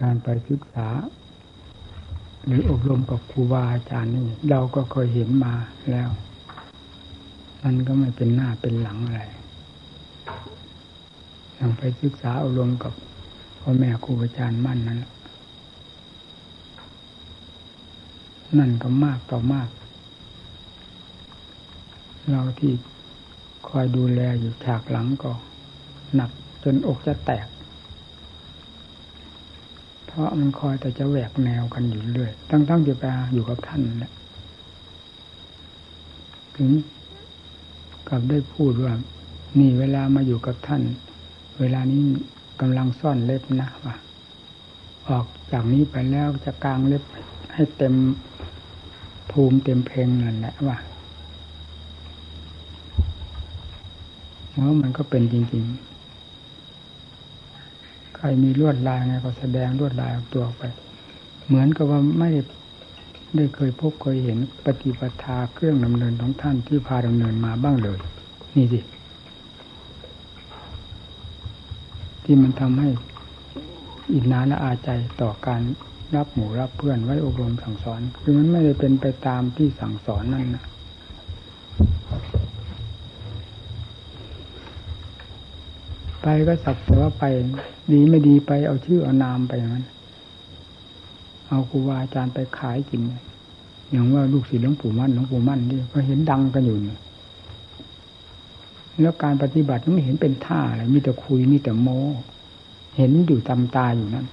การไปศึกษา หรืออบรมกับครูบาอาจารย์นี่เราก็เคยเห็นมาแล้ว มันก็ไม่เป็นหน้าเป็นหลังอะไรอยังไปศึกษาอบรมกับพ่อแม่ครูอาจารย์มั่นนั้นนั่นก็มากต่อมาก เราที่คอยดูแลอยู่ฉากหลังก็หนักจนอกจะแตก ราะมันคอยแต่จะแหวกแนวกันอยู่เรื่อยตั้งๆจะไปอยู่กับท่านแหละถึงกับได้พูดว่า นี่เวลามาอยู่กับท่าน เวลานี้กำลังซ่อนเล็บนะว่าออกจากนี้ไปแล้วจะกลางเล็บให้เต็มภูมิเต็มเพลงนั่นแหละว่าเพราะมันก็เป็นจริง ๆ ใครมีลวดลายไงก็แสดงลวดลายออกตัวไป เหมือนกับว่าไม่ได้เคยพบเคยเห็นปฏิปทาเครื่องดำเนินของท่านที่พาดำเนินมาบ้างเลย นี่สิที่มันทำให้อินนาและอาใจต่อการรับหมู่รับเพื่อนไว้อบรมสั่งสอน คือมันไม่ได้เป็นไปตามที่สั่งสอนนั่นนะ ไปก็สักแต่ว่าไป ดีไม่ดีไปเอาชื่อเอานามไปอย่างนั้น เอาครูบาอาจารย์ไปขายกิน อย่างว่าลูกศิษย์หลวงปู่มั่นหลวงปู่มั่นนี่ก็เห็นดังกันอยู่นี่แล้วการปฏิบัติไม่เห็นเป็นท่าอะไรมีแต่คุยมีแต่โม้เห็นอยู่ตามตาอยู่นั่น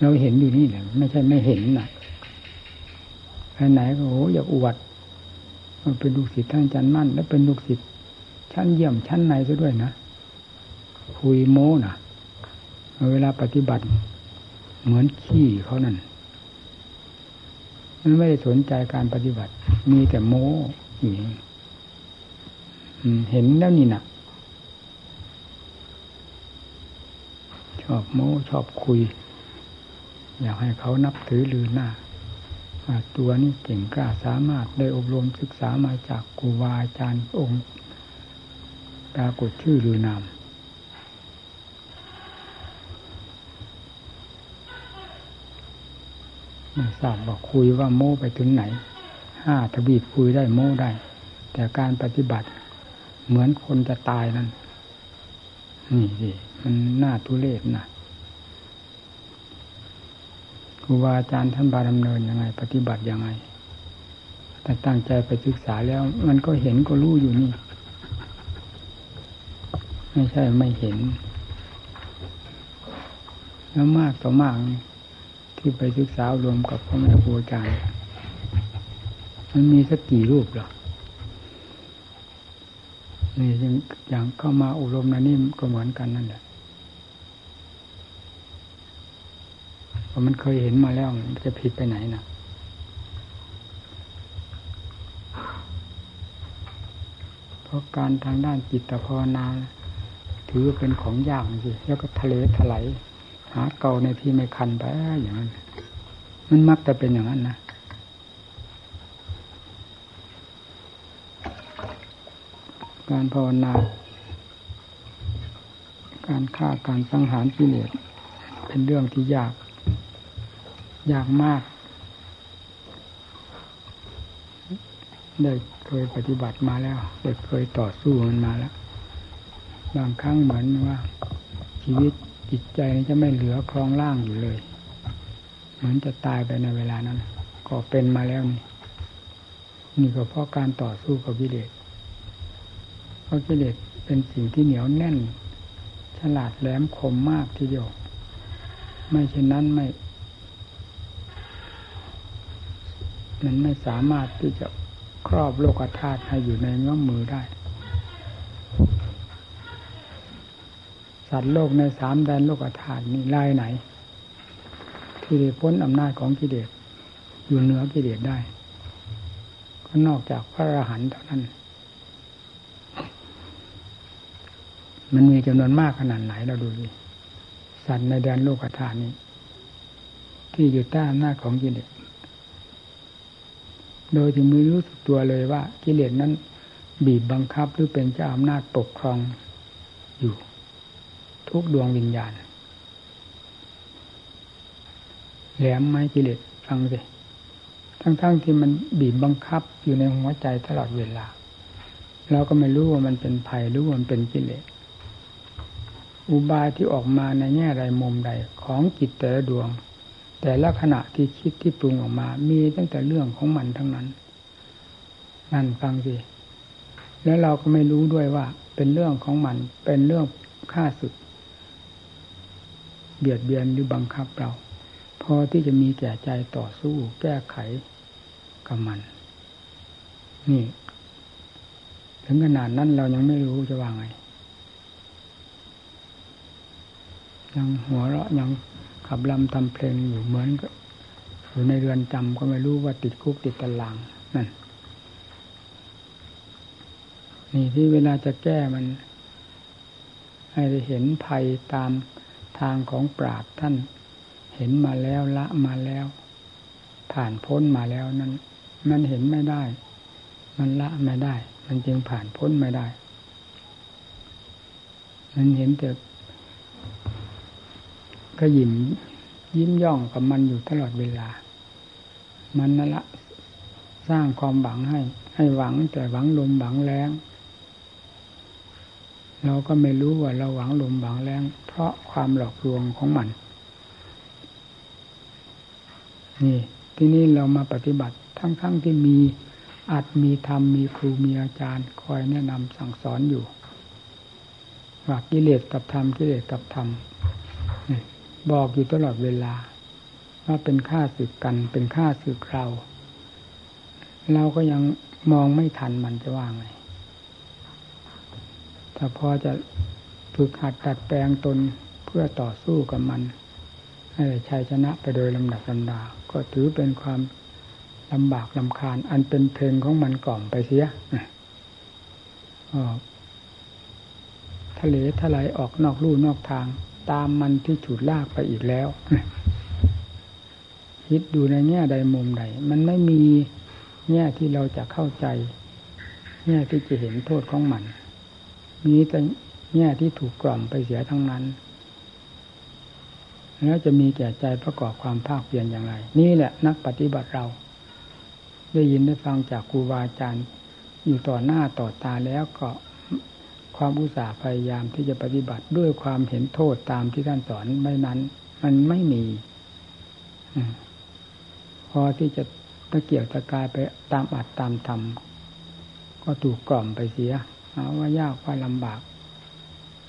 เราเห็นอยู่นี่แหละไม่ใช่ไม่เห็นนะไปไหนก็โอ้อยากอวดมันเป็นลูกศิษย์ท่านอาจารย์มั่น แล้วเป็นลูกศิษย์ชั้นเยี่ยมชั้นในซะด้วยนะ คุยโม้นะเวลาปฏิบัติ เหมือนขี้เขานั่นมันไม่ได้สนใจการปฏิบัติ มีแต่โม้อยู่เห็นแล้วนี่นะชอบโม้ชอบคุย อยากให้เขานับถือลือหน้าตัวนี้เก่งกล้าสามารถได้อบรมศึกษามาจากครูบาอาจารย์องค์ปรากฏชื่อลือนามไม่ ทราบบอกคุยว่าโม้ไปถึงไหนห้าทวีปคุยได้โม้ได้ แต่การปฏิบัติเหมือนคนจะตายนั่นนี่สิมันน่าทุเรศนะครูบาอาจารย์ท่านบาดำเนินยังไง ปฏิบัติยังไงแต่ตั้งใจไปศึกษาแล้ว มันก็เห็นก็รู้อยู่นี่ ไม่ใช่ไม่เห็น แล้วมากต่อมากนี่ ที่ไปศึกษารวมกับพ่อแม่ครูอาจารย์มันมีสักกี่รูปหรอนี่อย่างเข้ามาอบรมนะนี่ก็เหมือนกันนั่นแหละพราะมันเคยเห็นมาแล้วจะผิดไปไหนนะเพราะการทางด้านจิตภาวนา ถือเป็นของยากสิแล้วก็ทะเลถลาย หาเกาในที่ไม่คันไปอย่างนั้น มันมักจะเป็นอย่างนั้นนะการภาวนา การฆ่าการสังหารกิเลสเป็นเรื่องที่ยาก ยากมาก ได้เคยปฏิบัติมาแล้วได้เคยต่อสู้มันมาแล้ว บางครั้งเหมือนว่าชีวิต จิตใจจะไม่เหลือคลองล่างอยู่เลย เหมือนจะตายไปในเวลานั้น ก็เป็นมาแล้วนี่นี่ก็เพราะการต่อสู้กับวิเลศเพราะกิเลสเป็นสิ่งที่เหนียวแน่น ฉลาดแหลมคมมากทีเดียว ไม่เช่นนั้นไม่มันไม่สามารถที่จะครอบโลกธาตุให้อยู่ในเงื้อมือได้ สัตว์โลกในสามแดนโลกธาตุนี่ลายไหน ที่ได้พ้นอำนาจของกิเลสอยู่เหนือกิเลสได้ ก็นอกจากพระอรหันต์เท่านั้น มันมีจำนวนมากขนาดไหนเราดูดิสัตว์ในแดนโลกธาตุนี้ ที่อยู่ใต้อำนาจของกิเลสโดยที่มือรู้สึกตัวเลยว่า กิเลสนั้นบีบบังคับหรือเป็นเจ้าอำนาจปกครองอยู่ ทุกดวงวิญญาณแหลมไม้กิเลสฟังสิทั้งๆทที่มันบีบบังคับอยู่ในหัวใจตลอดเวลา เราก็ไม่รู้ว่ามันเป็นภัยรู้ว่ามันเป็นกิเลสอุบายที่ออกมาในแง่ใดมุมใดของจิตแต่ละดวง แต่ละขณะที่คิดที่ปรุงออกมา มีตั้งแต่เรื่องของมันทั้งนั้นนั่นฟังสิแล้วเราก็ไม่รู้ด้วยว่า เป็นเรื่องของมันเป็นเรื่องฆ่าศึก เบียดเบียนหรือบังคับเรา พอที่จะมีแก่ใจต่อสู้แก้ไขกับมัน นี่ ถึงขนาดนั้นเรายังไม่รู้จะว่าไง ยังหัวเราะยังขับลำทำเพลงอยู่เหมือนกับอยู่ในเรือนจำก็ไม่รู้ว่าติดคุกติดตารางนั่นนี่ที่เวลาจะแก้มัน ให้ได้เห็นภัยตาม ทางของปราดท่านเห็นมาแล้วละมาแล้ว ผ่านพ้นมาแล้วนั้น มันเห็นไม่ได้ มันละไม่ได้ มันจึงผ่านพ้นไม่ได้ มันเห็นแต่ก็ยิ้มยิ้มย่องกับมันอยู่ตลอดเวลา มันนั่นละสร้างความหวังให้ ให้หวังแต่หวังลมหวังแรง เราก็ไม่รู้ว่าเราหวังลมหวังแรงเพราะความหลอกลวงของมัน นี่ ที่นี่เรามาปฏิบัติทั้งๆทที่มีอาจมีธรรมมีครูมีอาจารย์ คอยแนะนำสั่งสอนอยู่ว่ากิเลสกับธรรมกิเลสกับธรรมบอกอยู่ตลอดเวลา ว่าเป็นค่าสึกกันเป็นค่าสึกเรา เราก็ยังมองไม่ทันมันจะว่าไง ถ้าพอจะฝึกหัดตัดแปลงตนเพื่อต่อสู้กับมัน ให้ชัยชนะไปโดยลำดับลำดา ก็ถือเป็นความลำบากลำคาญ อันเป็นเพลงของมันกล่อมไปเสียทะเลทลายออกนอกลู่นอกทาง ตามมันที่ฉุดลากไปอีกแล้วคิดดูในแง่ใดมุมใดมันไม่มีแง่ที่เราจะเข้าใจ แง่ที่จะเห็นโทษของมัน มีแต่แง่ที่ถูกกล่อมไปเสียทั้งนั้น แล้วจะมีแก่ใจประกอบความภาคเปลี่ยนอย่างไร นี่แหละนักปฏิบัติเรา ได้ยินได้ฟังจากครูบาอาจารย์อยู่ต่อหน้าต่อตาแล้วก็ความอุตสาห์พยายามที่จะปฏิบัติด้วยความเห็นโทษตามที่ท่านสอนไม่นั้น มันไม่มีพอที่จะตะเกียกตะกายไปตามอัดตามธรรมก็ถูกกล่อมไปเสีย หาว่ายากว่าลำบาก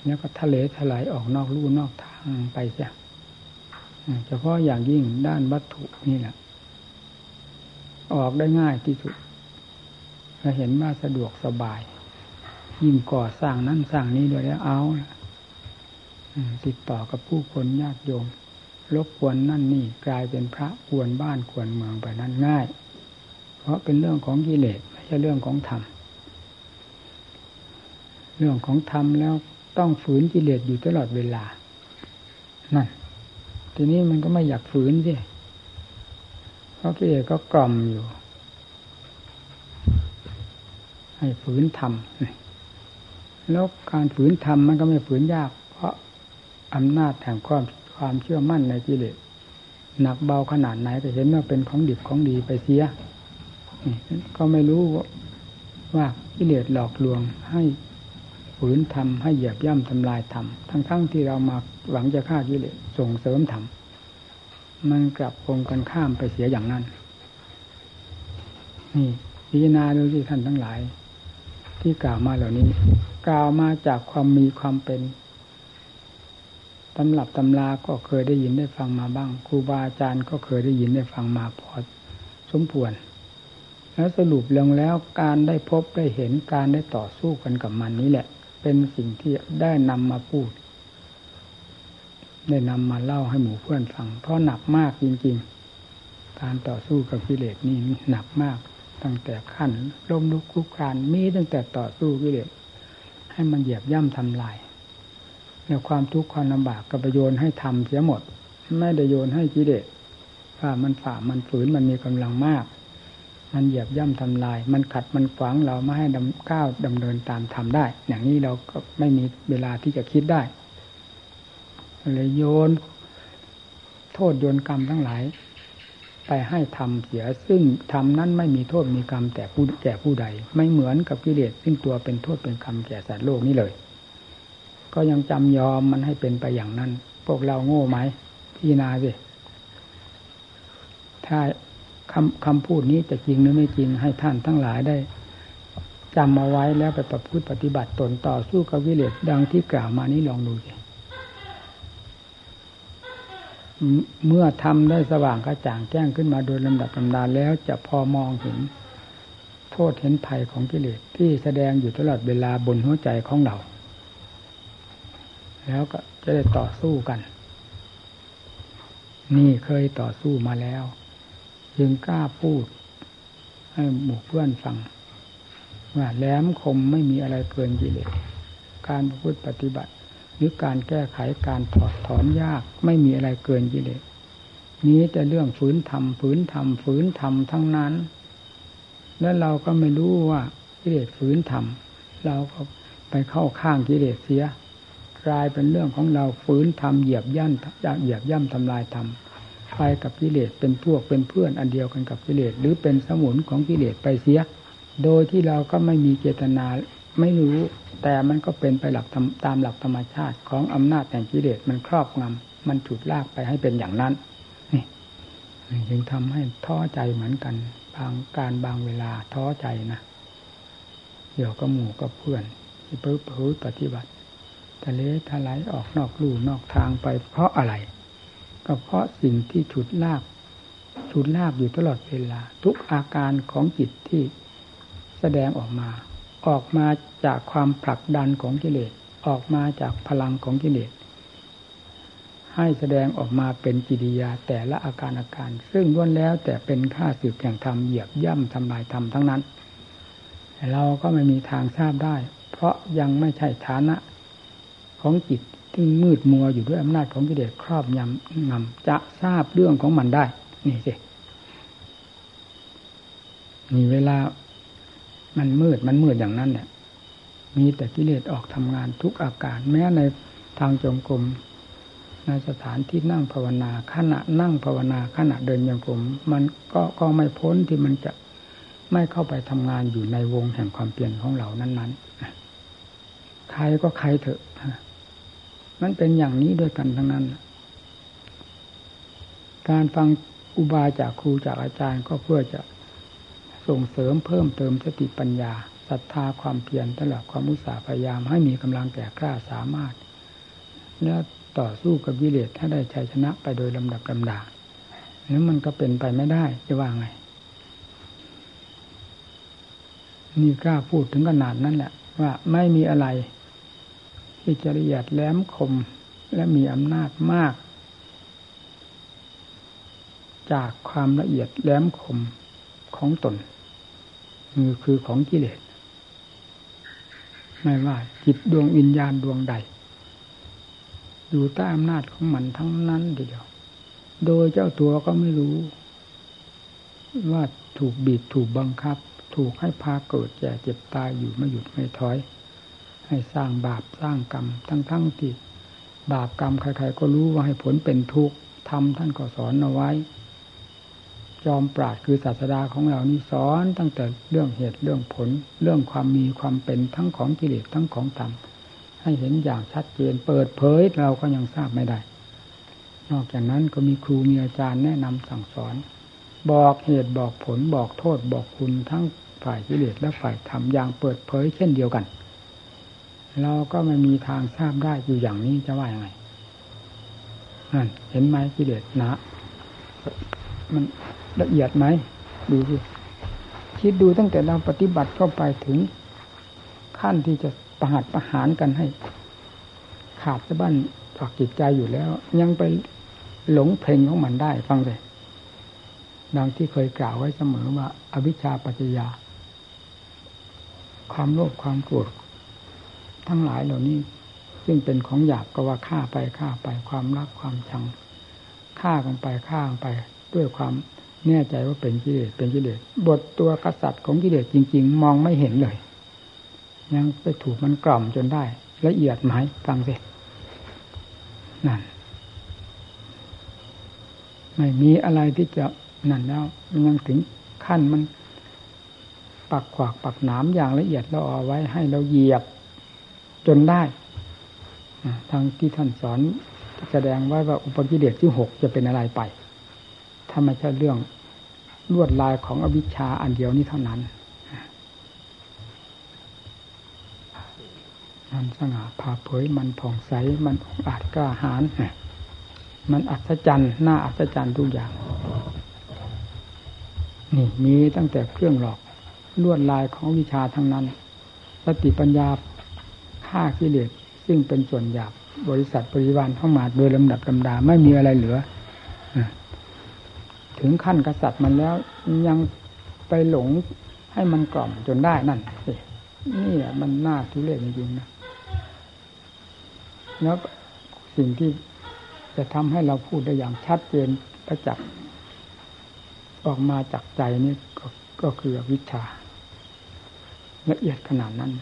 แล้วก็ทะเลถลายออกนอกลู่นอกทางไปเสียเฉพาะอย่างยิ่งด้านวัตถุนี่แหละ ออกได้ง่ายที่สุดเราเห็นว่าสะดวกสบาย ยิ่งก่อสร้างนั่นสร้างนี้โดยแล้วเอาติดต่อกับผู้คนญาติโยมรบกวนนั่นนี่กลายเป็นพระกวนบ้านกวนเมืองไปนั่นง่าย เพราะเป็นเรื่องของกิเลสไม่ใช่เรื่องของธรรม เรื่องของธรรมแล้วต้องฝืนกิเลสอยู่ตลอดเวลา นั่น ทีนี้มันก็ไม่อยากฝืนสิ เพราะกิเลสก็กล่อมอยู่ ให้ฝืนทำแล้วการฝืนทำมันก็ไม่ฝืนยาก เพราะอำนาจแห่งความความเชื่อมั่นในกิเลสหนักเบาขนาดไหนก็เห็นว่าเป็นของดิบของดีไปเสียก็ไม่รู้ว่ากิเลสหลอกลวงให้ ฝืนทำให้เหยียบย่ำทำลายทำทั้งๆทที่เรามาหวังจะฆ่ากิเลสส่งเสริมทำมันกลับคงกันข้ามไปเสียอย่างนั้น นี่พิจารณาดูที่ท่านทั้งหลาย ที่กล่าวมาเหล่านี้ กล่าวมาจากความมีความเป็นตำหรับตำราก็เคยได้ยินได้ฟังมาบ้างครูบาอาจารย์ก็เคยได้ยินได้ฟังมาพอสมควรแล้วสรุปลงแล้วการได้พบได้เห็นการได้ต่อสู้กันกับมันนี้แหละ เป็นสิ่งที่ได้นำมาพูด ได้นำมาเล่าให้หมู่เพื่อนฟัง เพราะหนักมากจริง ๆ การต่อสู้กับกิเลสนี่หนักมาก ตั้งแต่ขั้นล้มลุกคลุกคลานมีตั้งแต่ต่อสู้กิเลสให้มันเหยียบย่ำทำลายแล้วความทุกข์ความลำบากก็ไปโยนให้ทำเสียหมด ไม่ได้โยนให้กิเลสว่ามันฝ่ามันฝืนมันมีกำลังมาก มันเหยียบย่ำทำลาย มันขัดมันขวางเราไม่ให้ดำก้าวดำเนินตามทำได้ อย่างนี้เราก็ไม่มีเวลาที่จะคิดได้เลยโยน โทษโยนกรรมทั้งหลาย ไปให้ทำเสียซึ่งทำนั้นไม่มีโทษมีกรรมแต่ผู้แก่ผู้ใด ไม่เหมือนกับกิเลสซึ่งตัวเป็นโทษเป็นกรรมแก่สัตว์โลกนี้เลย ก็ยังจำยอมมันให้เป็นไปอย่างนั้น พวกเราโง่ไหมพี่นาสิถ้า คำคำพูดนี้จะจริงหรือไม่จริงให้ท่านทั้งหลายได้จำเอาไว้แล้วไปประพฤติปฏิบัติตนต่อสู้กับวิเลศดังที่กล่าวมานี้ลองดูสิเมื่อทำได้สว่างกระจ่างแจ้งขึ้นมาโดยลำดับลำดาแล้วจะพอมองเห็น โทษเห็นภัยของกิเลสที่แสดงอยู่ตลอดเวลาบนหัวใจของเรา แล้วก็จะได้ต่อสู้กัน นี่เคยต่อสู้มาแล้ว จึงกล้าพูด ให้หมู่เพื่อนฟังว่าแหลมคมไม่มีอะไรเกินกิเลสการพูดปฏิบัติ หรือการแก้ไขการถอดถอนยากไม่มีอะไรเกินกิเลสนี้แต่เรื่องฝืนทำฝืนทำฝืนทำทั้งนั้น แล้วเราก็ไม่รู้ว่ากิเลสฝืนทำเราก็ไปเข้าข้างกิเลสเสียกลายเป็นเรื่องของเราฝืนทำเหยียบย่ำเหยียบย่ำทำลายทำ ไปกับกิเลสเป็นพวกเป็นเพื่อนอันเดียวกันกับกิเลสหรือเป็นสมุนของกิเลสไปเสีย โดยที่เราก็ไม่มีเจตนาไม่รู้แต่มันก็เป็นไปหลักตามหลักธรรมชาติของอำนาจแห่งกิเลสมันครอบงำมันถูกลากไปให้เป็นอย่างนั้นนี่จึงทำให้ท้อใจเหมือนกันบางการบางเวลาท้อใจนะเดี๋ยวก็หมู่กับเพื่อนที่เพิ่มปฏิบัติทะเลทลายออกนอกลู่นอกทางไปเพราะอะไร ก็เพราะสิ่งที่ฉุดลากฉุดลากอยู่ตลอดเวลา ทุกอาการของจิตที่แสดงออกมา ออกมาจากความผลักดันของกิเลสออกมาจากพลังของกิเลสให้แสดงออกมาเป็นกิริยาแต่ละอาการอาการ ซึ่งล้วนแล้วแต่เป็นค่าสืบแข่งธรรมเหยียบย่ำทำลายธรรมทั้งนั้น เราก็ไม่มีทางทราบได้ เพราะยังไม่ใช่ฐานะของจิต ที่มืดมัวอยู่ด้วยอำนาจของกิเลสครอบยำงำจะทราบเรื่องของมันได้ นี่สิมีเวลา มันมืดมันมืดอย่างนั้นเนี่ยมีแต่กิเลสออกทำงานทุกอาการแม้ในทางจงกรมในสถานที่นั่งภาวนาขณะนั่งภาวนาขณะเดินยังกรมมันก็ก็ไม่พ้นที่มันจะไม่เข้าไปทำงานอยู่ในวงแห่งความเปลี่ยนของเรานั้นๆใครก็ใครเถอะ มันเป็นอย่างนี้ด้วยกันทั้งนั้น การฟังอุบายจากครูจากอาจารย์ก็เพื่อจะส่งเสริมเพิ่มเติมสติปัญญาศรัทธาความเพียรตลอดความอุตสาห์พยายามให้มีกำลังแก่กล้าสามารถ แล้วต่อสู้กับวิเลศถ้าได้ชัยชนะไปโดยลำดับลำดาแล้วมันก็เป็นไปไม่ได้จะว่าไง นี่กล้าพูดถึงขนาดนั้นแหละ ว่าไม่มีอะไร ที่จะละเอียดแหลมคมและมีอำนาจมาก จากความละเอียดแหลมคมของตนคือคือของกิเลสไม่ว่าจิตดวงวิญญาณดวงใด อยู่ใต้อำนาจของมันทั้งนั้นเดียว โดยเจ้าตัวก็ไม่รู้ ว่าถูกบีบถูกบังคับ ถูกให้พาเกิดแก่เจ็บตายอยู่ไม่หยุดไม่ถอย ให้สร้างบาปสร้างกรรม ทั้งๆทที่บาปกรรมใครๆก็รู้ว่าให้ผลเป็นทุกข์ทำท่านก็สอนเอาไว้ จอมปราดคือศาสดาของเรานี่สอนตั้งแต่เรื่องเหตุเรื่องผล เรื่องความมีความเป็นทั้งของกิเลสทั้งของธรรมให้เห็นอย่างชัดเจนเปิดเผยเราก็ยังทราบไม่ได้ นอกจากนั้นก็มีครูมีอาจารย์แนะนำสั่งสอน บอกเหตุบอกผลบอกโทษบอกคุณทั้งฝ่ายกิเลสและฝ่ายธรรมอย่างเปิดเผยเช่นเดียวกัน เราก็ไม่มีทางทราบได้อยู่อย่างนี้จะว่ายังไงนั่นเห็นไหมกิเลสนะ มันละเอียดไหมดูสิคิดดูตั้งแต่เราปฏิบัติเข้าไปถึง ขั้นที่จะประหัดประหารกันให้ ขาดสะบั้นถอกจิตใจอยู่แล้ว ยังไปหลงเพลงของมันได้ฟังเลยดังที่เคยกล่าวไว้เสมอว่า อวิชชาปัจจยา ความโลภความโกรธ ทั้งหลายเหล่านี้ ซึ่งเป็นของหยาบก็ว่าฆ่าไปฆ่าไปความรักความชังฆ่ากันไปฆ่ากันไปด้วยความแน่ใจว่าเป็นกิเลสเป็นกิเลสบทตัวกษัตริย์ของกิเลสจริง ๆ มองไม่เห็นเลย ยังไปถูกมันกล่อมจนได้ ละเอียดไหมฟังสินั่น ไม่มีอะไรที่จะนั่นแล้วยังถึงขั้นมัน ปักขวากปักหนามอย่างละเอียดเราเอาไว้ให้เราเหยียบ จนได้ทางที่ท่านสอนแสดงไว้ว่าอุปกิเลสที่หกจะเป็นอะไรไปถ้าไม่ใช่เรื่องลวดลายของอวิชชาอันเดียวนี้เท่านั้นมันสง่าผ่าเผยมันผ่องใส มันอาจกล้าหาญมันอัศจรรย์น่าอัศจรรย์ทุกอย่าง นี่มีตั้งแต่เครื่องหลอกลวดลายของวิชาทั้งนั้นสติปัญญา ฆ่ากิเลสซึ่งเป็นส่วนหยาบบริษัทบริวารเข้ามาโดยลำดับลำดาไม่มีอะไรเหลือถึงขั้นกษัตริย์มันแล้วยังไปหลงให้มันกล่อมจนได้นั่นนี่มันน่าทุเรศจริงๆนะแล้วสิ่งที่จะทำให้เราพูดได้อย่างชัดเจนประจักษ์ออกมาจากใจนี่ก็ก็คือวิชาละเอียดขนาดนั้น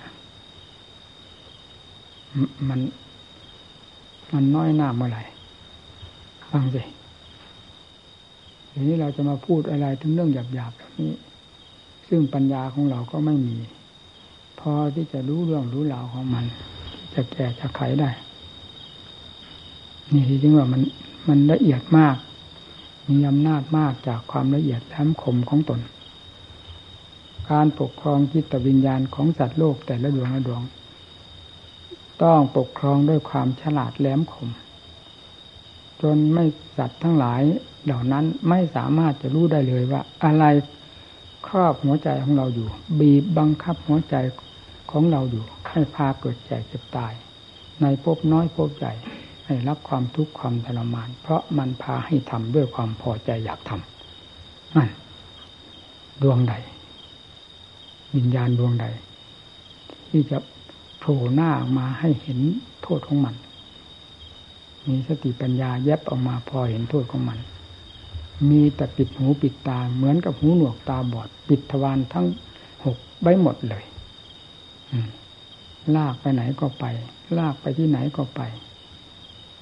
มัน มันน้อยหน้าเมื่อไหร่ฟังสิทีนี้เราจะมาพูดอะไรถึงเรื่องหยาบๆแบบนี้ ซึ่งปัญญาของเราก็ไม่มี พอที่จะรู้เรื่องรู้ราวของมัน จะแก่จะไขได้นี่จริงว่ามันมันละเอียดมาก มีอำนาจมากจากความละเอียดแหลมคมของตน การปกครองจิตวิญญาณของสัตว์โลกแต่ละดวงละดวง ต้องปกครองด้วยความฉลาดแหลมคม จนไม่สัตว์ทั้งหลายเหล่านั้นไม่สามารถจะรู้ได้เลยว่า อะไรครอบหัวใจของเราอยู่ บีบบังคับหัวใจของเราอยู่ ให้พาเกิดแก่เจ็บตาย ในภพน้อยภพใหญ่ให้รับความทุกข์ความทรมาน เพราะมันพาให้ทำด้วยความพอใจอยากทำนั่นดวงใดวิญญาณดวงใด ที่จะ ผล่หน้ามาให้เห็นโทษของมัน มีสติปัญญาแยบออกมาพอเห็นโทษของมัน มีแต่ปิดหูปิดตาเหมือนกับหูหนวกตาบอด ปิดทวารทั้งหกใบหมดเลยลากไปไหนก็ไป ลากไปที่ไหนก็ไป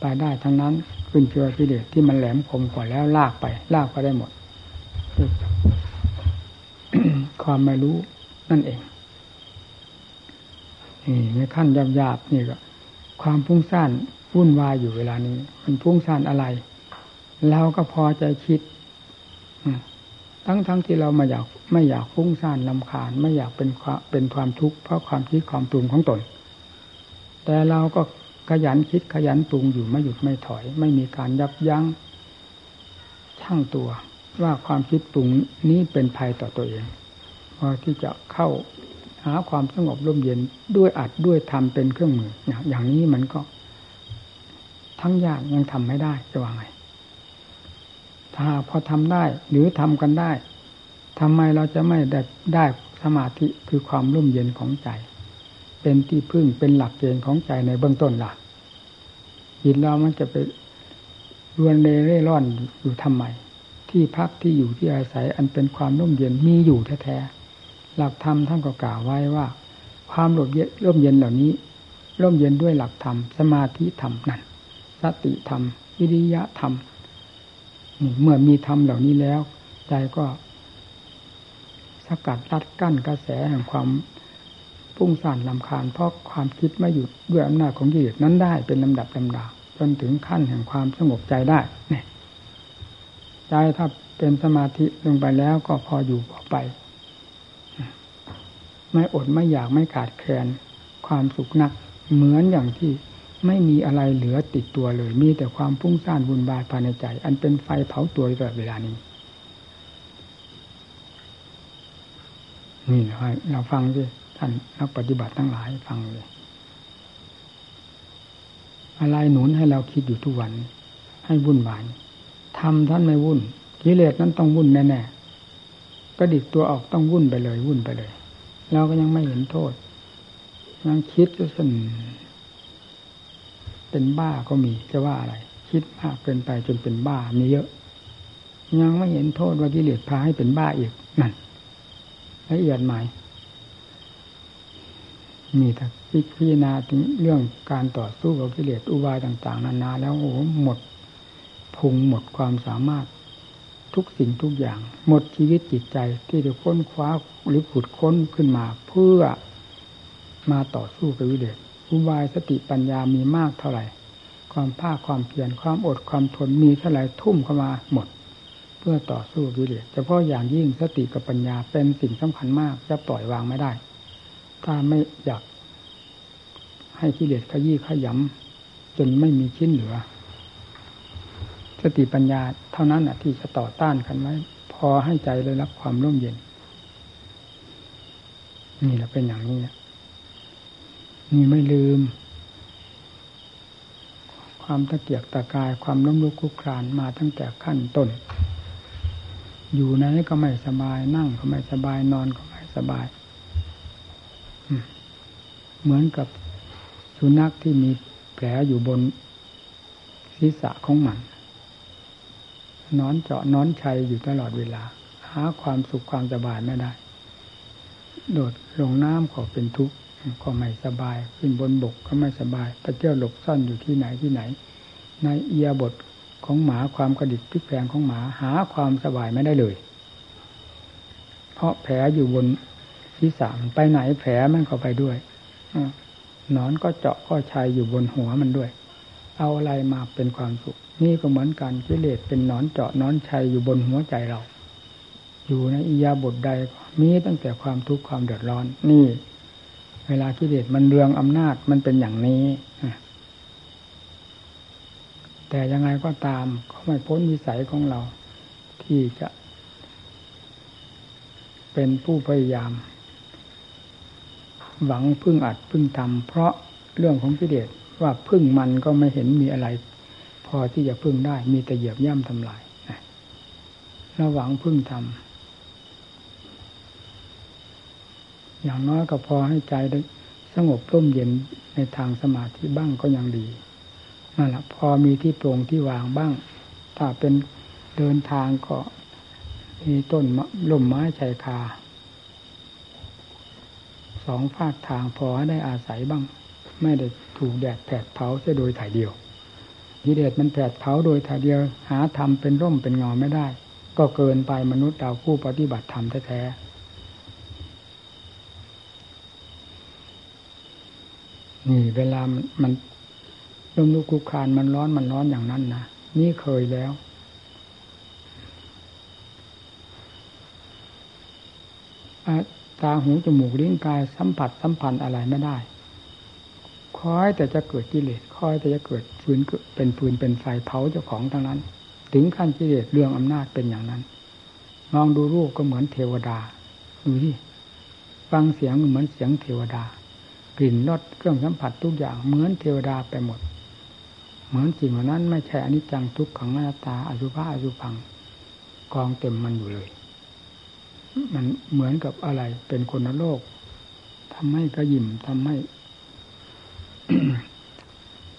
ไปได้ทั้งนั้นขึ้นเชื่อกิเลสที่มันแหลมคมกว่าแล้วลากไป ลากไปได้หมด ความไม่รู้นั่นเอง นี่ในขั้นหยาบๆนี่ก็ ความพุ่งซ่านวุ่นวายอยู่เวลานี้ มันพุ่งซ่านอะไรเราก็พอใจคิดทั้งทั้งที่เราไม่อยากไม่อยากฟุ้งซ่านลำคาญ ไม่อยากเป็นความเป็นความทุกข์เพราะความคิดความปรุงของตน แต่เราก็ขยันคิดขยันปรุงอยู่ไม่หยุดไม่ถอย ไม่มีการยับยั้งช่างตัว ว่าความคิดปรุงนี้เป็นภัยต่อตัวเองพอที่จะเข้า หาความสงบร่มเย็นด้วยอัดด้วยทำเป็นเครื่องมืออย่างนี้มันก็ ทั้งยากยังทำไม่ได้จะว่าไงถ้าพอทำได้หรือทำกันได้ทำไมเราจะไม่ได้ได้สมาธิคือความร่มเย็นของใจ เป็นที่พึ่งเป็นหลักเกณฑ์ของใจในเบื้องต้นล่ะจิตเรามันจะไปรวนเร่ร่อนอยู่ทำไม ที่พักที่อยู่ที่อาศัยอันเป็นความร่มเย็นมีอยู่แท้ๆ หลักธรรมท่านก็กล่าวไว้ว่า ความร่มเย็นร่มเย็นเหล่านี้ ร่มเย็นด้วยหลักธรรม สมาธิธรรมนั่นสติธรรมวิริยะธรรมเมื่อมีธรรมเหล่านี้แล้วใจก็สกัดรัดกั้นกระแสแห่งความพุ่งสั่นลำคาญเพราะความคิดไม่หยุดด้วยอำนาจของกิเลสนั้นได้เป็นลำดับลำดาจนถึงขั้นแห่งความสงบใจได้เนี่ยใจถ้าเป็นสมาธิลงไปแล้วก็พออยู่พอไป ไม่อดไม่อยากไม่ขาดแคลนความสุขนัก เหมือนอย่างที่ไม่มีอะไรเหลือติดตัวเลย มีแต่ความพุ่งซ่านบุญบายภายในใจ อันเป็นไฟเผาตัวตลอดเวลานี้ นี่เราเราฟังดิท่านนักปฏิบัติทั้งหลายฟังเลยอะไรหนุนให้เราคิดอยู่ทุกวัน ให้วุ่นวายทำท่านไม่วุ่นกิเลสนั้นต้องวุ่นแน่ๆก็ดิกตัวออกต้องวุ่นไปเลย วุ่นไปเลย เราก็ยังไม่เห็นโทษ ยังคิดจะสนเป็นบ้าก็มีจะว่าอะไร คิดมากเกินไปจนเป็นบ้ามีเยอะ ยังไม่เห็นโทษว่ากิเลสพาให้เป็นบ้าอีกนั่นละเอียดไหมมีแต่พิจารณาถึงเรื่องการต่อสู้กับกิเลสอุบายต่าง ๆ นานาแล้วโอ้หมดพุงหมดความสามารถ ทุกสิ่งทุกอย่าง หมดชีวิตจิตใจที่จะค้นคว้าหรือผุดค้นขึ้นมาเพื่อมาต่อสู้กับวิเดชอุบายสติปัญญามีมากเท่าไหร่ ความภาคความเพียรความอดความทนมีเท่าไหร่ทุ่มเข้ามาหมด เพื่อต่อสู้วิเดชเฉพาะอย่างยิ่งสติกับปัญญาเป็นสิ่งสำคัญมากจะปล่อยวางไม่ได้ ถ้าไม่อยากให้กิเลสขยี้ขยำจนไม่มีชิ้นเหลือ สติปัญญาเท่านั้นที่จะต่อต้านกันไว้พอให้ใจได้รับความร่มเย็น นี่แหละเป็นอย่างนี้นี่ไม่ลืม ความตะเกียกตะกายความล้มลุกคลุกคลานมาตั้งแต่ขั้นต้น อยู่ไหนก็ไม่สบายนั่งก็ไม่สบายนอนก็ไม่สบาย เหมือนกับสุนัขที่มีแผลอยู่บนศีรษะของมัน นอนเจาะนอนชัยอยู่ตลอดเวลา หาความสุขความสบายไม่ได้ โดดลงน้ำก็เป็นทุกข์ก็ไม่สบาย ขึ้นบนบกก็ไม่สบายไปเที่ยวหลบซ่อนอยู่ที่ไหนที่ไหน ในเอียบทของหมาความกระดิกพลิกแปลงของหมาหาความสบายไม่ได้เลย เพราะแผลอยู่บนศีรษะไปไหนแผลมันก็ไปด้วยนอนก็เจาะก็ชัยอยู่บนหัวมันด้วย เอาอะไรมาเป็นความสุข นี่ก็เหมือนกันกิเลสเป็นนอนเจาะนอนชัยอยู่บนหัวใจเรา อยู่ในอียาบทใดมีตั้งแต่ความทุกข์ความเดือดร้อน นี่ เวลากิเลสมันเรืองอำนาจมันเป็นอย่างนี้แต่ยังไงก็ตามก็ไม่พ้นวิสัยของเรา ที่จะ เป็นผู้พยายาม หวังพึ่งอัดพึ่งทำเพราะเรื่องของกิเลส ว่าพึ่งมันก็ไม่เห็นมีอะไร พอที่จะพึ่งได้ มีแต่เหยียบย่ำทำลายเราหวังพึ่งทำอย่างน้อยก็พอให้ใจได้สงบร่มเย็นในทางสมาธิบ้างก็ยังดีนั่นแหละพอมีที่โปร่งที่วางบ้าง ถ้าเป็นเดินทางก็มีต้นล่มไม้ชายคาสองภาคทางพอให้ได้อาศัยบ้าง ไม่ได้ ถูกแดดแผดเผาเสียโดยถ่ายเดียวกิเลสมันแผดเผาโดยถ่ายเดียว หาทำเป็นร่มเป็นเงาไม่ได้ ก็เกินไปมนุษย์เราผู้ปฏิบัติธรรมแท้ๆนี่เวลามันลมลุกคุกคานมันร้อนมันร้อนอย่างนั้นนะนี่เคยแล้วตาหูจมูกลิ้นกายสัมผัสสัมพันธ์อะไรไม่ได้ คอยแต่จะเกิดกิเลสคอยแต่จะเกิดฟืนเป็นฟืนเป็นไฟเผาเจ้าของทั้งนั้น ถึงขั้นกิเลสเรื่องอำนาจเป็นอย่างนั้นมองดูรูปก็เหมือนเทวดา ดูที่ฟังเสียงเหมือนเสียงเทวดากลิ่นรสเครื่องสัมผัสทุกอย่างเหมือนเทวดาไปหมด เหมือนสิ่งเหล่านั้นไม่ใช่อนิจจังทุกขังอนัตตาอสุภะอสุพังกองเต็มมันอยู่เลย มันเหมือนกับอะไรเป็นคนโลกทำให้กระยิมทำให้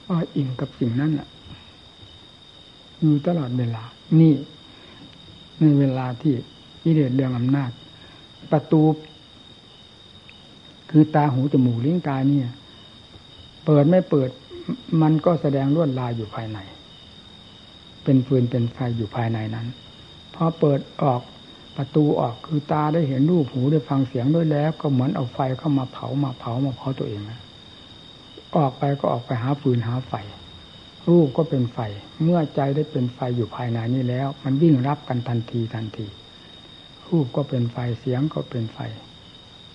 อ้ออิงกับสิ่งนั้นอะอยู่ตลอดเวลา นี่ในเวลาที่กิเลสเรื่องอำนาจ ประตู คือตาหูจมูกลิ้นกายเนี่ย เปิดไม่เปิด มันก็แสดงลวดลายอยู่ภายใน เป็นฟืนเป็นไฟอยู่ภายในนั้นพอเปิดออกประตูออกคือตาได้เห็นรูปหูได้ฟังเสียงด้วยแล้ว ก็เหมือนเอาไฟเข้ามาเผามาเผามาเผาตัวเองนะ ออกไปก็ออกไปหาฟืนหาไฟ รูปก็เป็นไฟ เมื่อใจได้เป็นไฟอยู่ภายในนี้แล้ว มันวิ่งรับกันทันทีทันที รูปก็เป็นไฟเสียงก็เป็นไฟ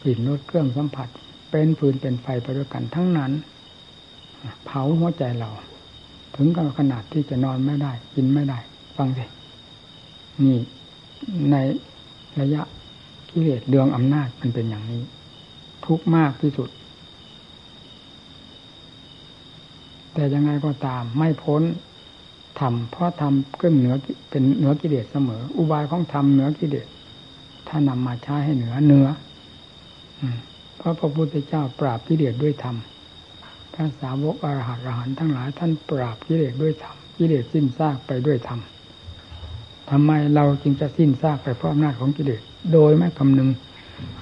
กลิ่นรสเครื่องสัมผัส เป็นฟืนเป็นไฟไปด้วยกันทั้งนั้น เผาหัวใจเรา ถึงกับขนาดที่จะนอนไม่ได้ กินไม่ได้ ฟังสินี่ในระยะกิเลสเดืองอำนาจมันเป็นอย่างนี้ ทุกมากที่สุด แต่ยังไงก็ตามไม่พ้นทำเพราะทำก็เหนือเป็นเหนือกิเลสเสมอ อุบายของธรรมเหนือกิเลสถ้านำมาใช้ให้เหนือเหนือเพราะพระพุทธเจ้าปราบกิเลสด้วยธรรมท่านสาวกอรหัตอรหันทั้งหลาย ท่านปราบกิเลสด้วยธรรมกิเลสสิ้นซากไปด้วยธรรมทำไมเราจึงจะสิ้นซากไปเพราะอำนาจของกิเลสโดยไม่คำนึง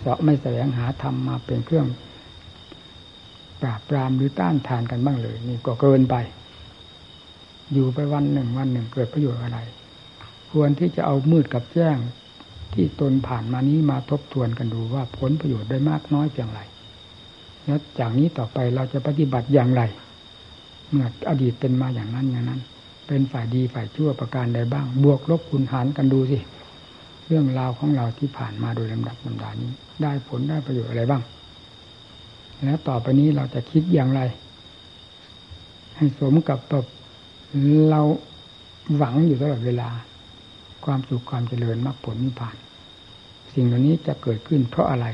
เสาะไม่แสวงหาธรรมมาเป็นเครื่อง ปราบปรามหรือต้านทานกันบ้างเลย นี่ก็เกินไป อยู่ไปวันหนึ่งวันหนึ่งเกิดประโยชน์อะไร ควรที่จะเอามืดกับแจ้งที่ตนผ่านมานี้มาทบทวนกันดูว่าผลประโยชน์ได้มากน้อยเพียงไรแล้วจากนี้ต่อไปเราจะปฏิบัติอย่างไร เมื่ออดีตเป็นมาอย่างนั้นอย่างนั้น เป็นฝ่ายดีฝ่ายชั่วประการใดบ้าง บวกลบคูณหารกันดูสิ เรื่องราวของเราที่ผ่านมาโดยลำดับลำดานี้ ได้ผลได้ประโยชน์อะไรบ้าง แล้วต่อไปนี้เราจะคิดอย่างไร ให้สมกับแบเราหวังอยู่ตลอดเวลา ความสุขความเจริญมรรคผลนิพพาน สิ่งเหล่านี้จะเกิดขึ้นเพราะอะไร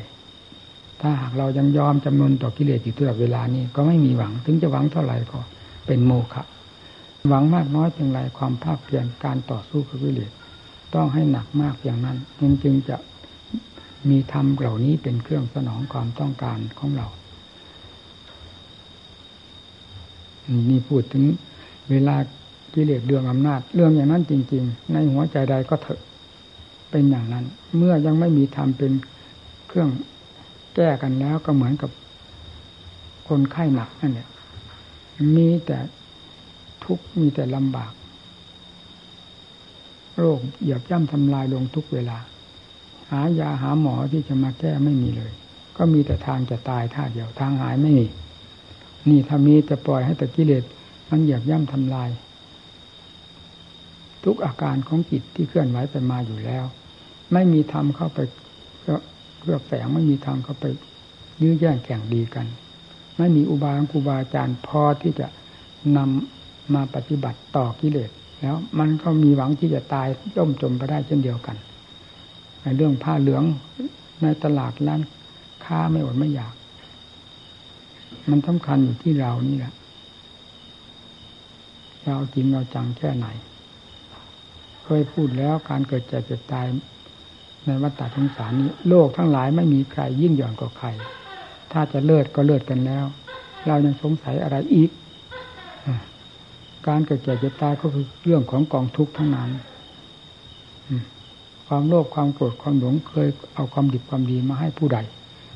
ถ้าหากเรายังยอมจำนวนต่อกิเลสอยู่ตลอดเวลานี้ก็ไม่มีหวัง ถึงจะหวังเท่าไหร่ก็เป็นโมฆะหวังมากน้อยเพียงไรความภาคเพียรการต่อสู้กับกิเลสต้องให้หนักมากอย่างนั้นจึงจะมีธรรมเหล่านี้เป็นเครื่องสนองความต้องการของเรา นี่พูดถึงเวลากิเลสเรื่องอำนาจ เรื่องอย่างนั้นจริง ๆ ในหัวใจใดก็เถอะเป็นอย่างนั้น เมื่อยังไม่มีธรรมเป็นเครื่องแก้กันแล้วก็เหมือนกับคนไข้หนักนั่นแหละมีแต่ทุกมีแต่ลำบาก โรคเหยียบย่ำทำลายลงทุกเวลา หายาหาหมอที่จะมาแก้ไม่มีเลย ก็มีแต่ทางจะตายท่าเดียวทางหายไม่มี นี่ถ้ามีจะปล่อยให้แต่กิเลสมันเหยียบย่ำทำลาย ทุกอาการของจิตที่เคลื่อนไหวไปมาอยู่แล้ว ไม่มีธรรมเข้าไปเพื่อแฝงไม่มีทางเข้าไปยื้อแย่งแข่งดีกัน ไม่มีอุบายของครูบาอาจารย์พอที่จะนำมาปฏิบัติต่อกิเลสแล้วมันก็มีหวังที่จะตายย่มจมไปได้เช่นเดียวกันในเรื่องผ้าเหลืองในตลาดร้านค้าไม่อดไม่อยาก มันสำคัญอยู่ที่เรานี่แหละ เราจริงเราจังแค่ไหน เคยพูดแล้วการเกิดเจ็บเจ็บตาย ในวัฏฏะสงสารนี้ โลกทั้งหลายไม่มีใครยิ่งหย่อนกว่าใคร ถ้าจะเลิศก็เลิศกันแล้ว เรายังสงสัยอะไรอีก การเกิดเจ็บเจ็บตายก็คือเรื่องของกองทุกข์ทั้งนั้นความโลภความโกรธความหลงเคยเอาความดีความดีมาให้ผู้ใด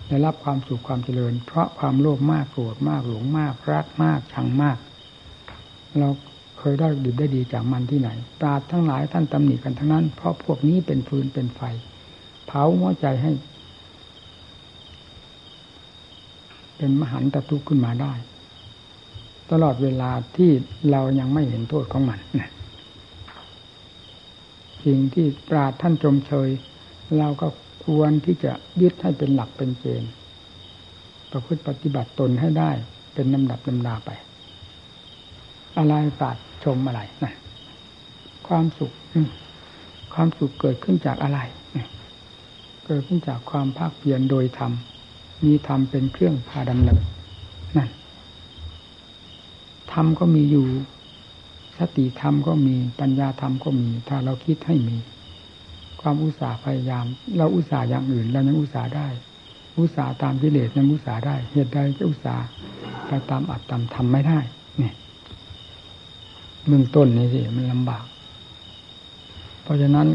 ได้รับความสุขความเจริญ เพราะความโลภมากโกรธมากหลงมาก รักมากชังมาก เราเคยได้ดีได้ดีจากมันที่ไหนตราทั้งหลายท่านตำหนิกันทั้งนั้น เพราะพวกนี้เป็นฟืนเป็นไฟ เผาหัวใจให้ เป็นมหันตทุกข์ขึ้นมาได้ ตลอดเวลาที่เรายังไม่เห็นโทษของมันนะสิ่งที่ปราดท่านชมเชย เราก็ ควรที่จะยึดให้เป็นหลักเป็นเกณฑ์ประพฤติปฏิบัติตนให้ได้เป็นลำดับลำดาไป อะไรปราดชมอะไรนะความสุขความสุขเกิดขึ้นจากอะไร เกิดขึ้นจากความภาคเพียรโดยธรรม มีธรรมเป็นเครื่องพาดำเนินนั่นธรรมก็มีอยู่ สติธรรมก็มี ปัญญาธรรมก็มี ถ้าเราคิดให้มี ความอุตสาห์พยายาม เราอุตสาห์อย่างอื่นเรายังอุตสาห์ได้ อุตสาห์ตามกิเลสยังอุตสาห์ได้ เหตุใดจะอุตสาห์ไปตามอัตตามทำไม่ได้เนี่ยเบื้องต้นนี่สิมันลำบาก เพราะฉะนั้น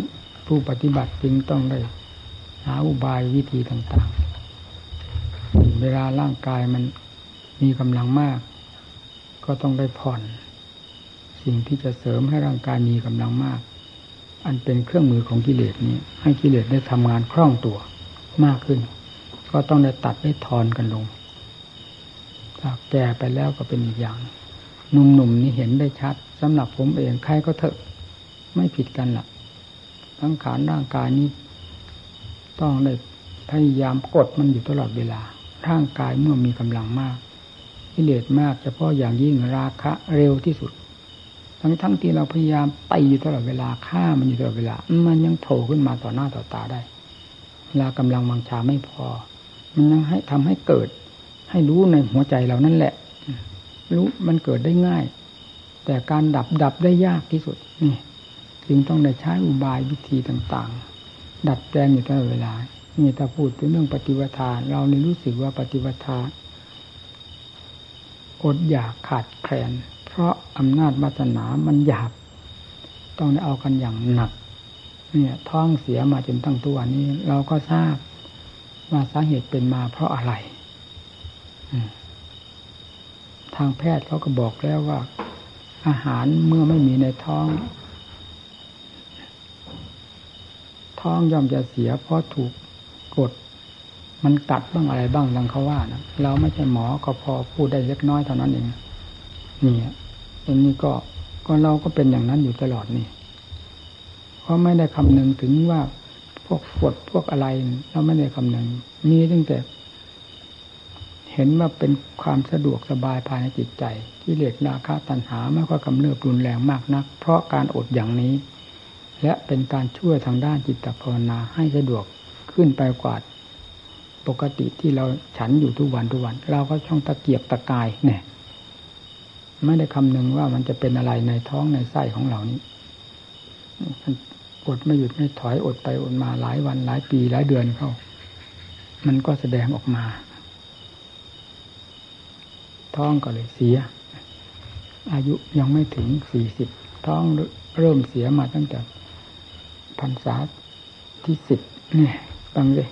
ผู้ปฏิบัติจริงต้องได้หาอุบายวิธีต่างๆ เวลาร่างกายมันมีกำลังมาก ก็ต้องได้ผ่อน สิ่งที่จะเสริมให้ร่างกายมีกำลังมาก อันเป็นเครื่องมือของกิเลสนี้ ให้กิเลสได้ทำงานคล่องตัวมากขึ้น ก็ต้องได้ตัดได้ทอนกันลงถ้าแก่ไปแล้วก็เป็นอีกอย่างหนุ่มๆนี่เห็นได้ชัดสำหรับผมเองใครก็เถอะ ไม่ผิดกันหรอกทั้งขานร่างกายนี้ ต้องได้พยายามกดมันอยู่ตลอดเวลา ร่างกายเมื่อมีกำลังมากกิเลสมากเฉพาะอย่างยิ่งราคะเร็วที่สุด ทั้งทั้งที่เราพยายามไปอยู่ตลอดเวลาฆ่ามันอยู่ตลอดเวลา มันยังโผล่ขึ้นมาต่อหน้าต่อตาได้เวลากำลังวังชาไม่พอ มันยังให้ทำให้เกิด ให้รู้ในหัวใจเรานั่นแหละ รู้มันเกิดได้ง่าย แต่การดับดับได้ยากที่สุดนี่จึงต้องได้ใช้อุบายวิธีต่างๆ ดัดแปลงอยู่ตลอดเวลานี่ถ้าพูดถึงเรื่องปฏิวัติเราเลยรู้สึกว่าปฏิวัติอดอยากขาดแคลน เพราะอำนาจวาสนามันหยาบ ต้องได้เอากันอย่างหนัก เนี่ยท้องเสียมาจนตั้งตัวนี้ เราก็ทราบว่าสาเหตุเป็นมาเพราะอะไรทางแพทย์เขาก็บอกแล้วว่า อาหารเมื่อไม่มีในท้อง ท้องย่อมจะเสีย เพราะถูกกด มันกัดบ้างอะไรบ้างดังเขาว่านะเราไม่ใช่หมอก็พอพูดได้เล็กน้อยเท่านั้นเอง นี่อันนี้ก็ก็เราก็เป็นอย่างนั้นอยู่ตลอดนี่เพราะไม่ได้คำนึงถึงว่าพวกปวดพวกอะไรเราไม่ได้คำนึงมีตั้งแต่ เห็นว่าเป็นความสะดวกสบายภายในจิตใจที่เลสราคะตัณหาไม่ค่อยกำเริบรุนแรงมากนัก เพราะการอดอย่างนี้ และเป็นการช่วยทางด้านจิตภาวนาให้สะดวกขึ้นไปกว่าปกติที่เราฉันอยู่ทุกวันทุกวัน เราก็ช่องตะเกียบตะกายเนี่ย ไม่ได้คำนึงว่ามันจะเป็นอะไรในท้องในไส้ของเรานี้อดไม่หยุดไม่ถอยอดไปอดมาหลายวันหลายปีหลายเดือนเข้า มันก็แสดงออกมา ท้องก็เลยเสีย อายุยังไม่ถึงสี่สิบท้องเริ่มเสียมาตั้งแต่พรรษาที่สิบเนี่ยฟังเลย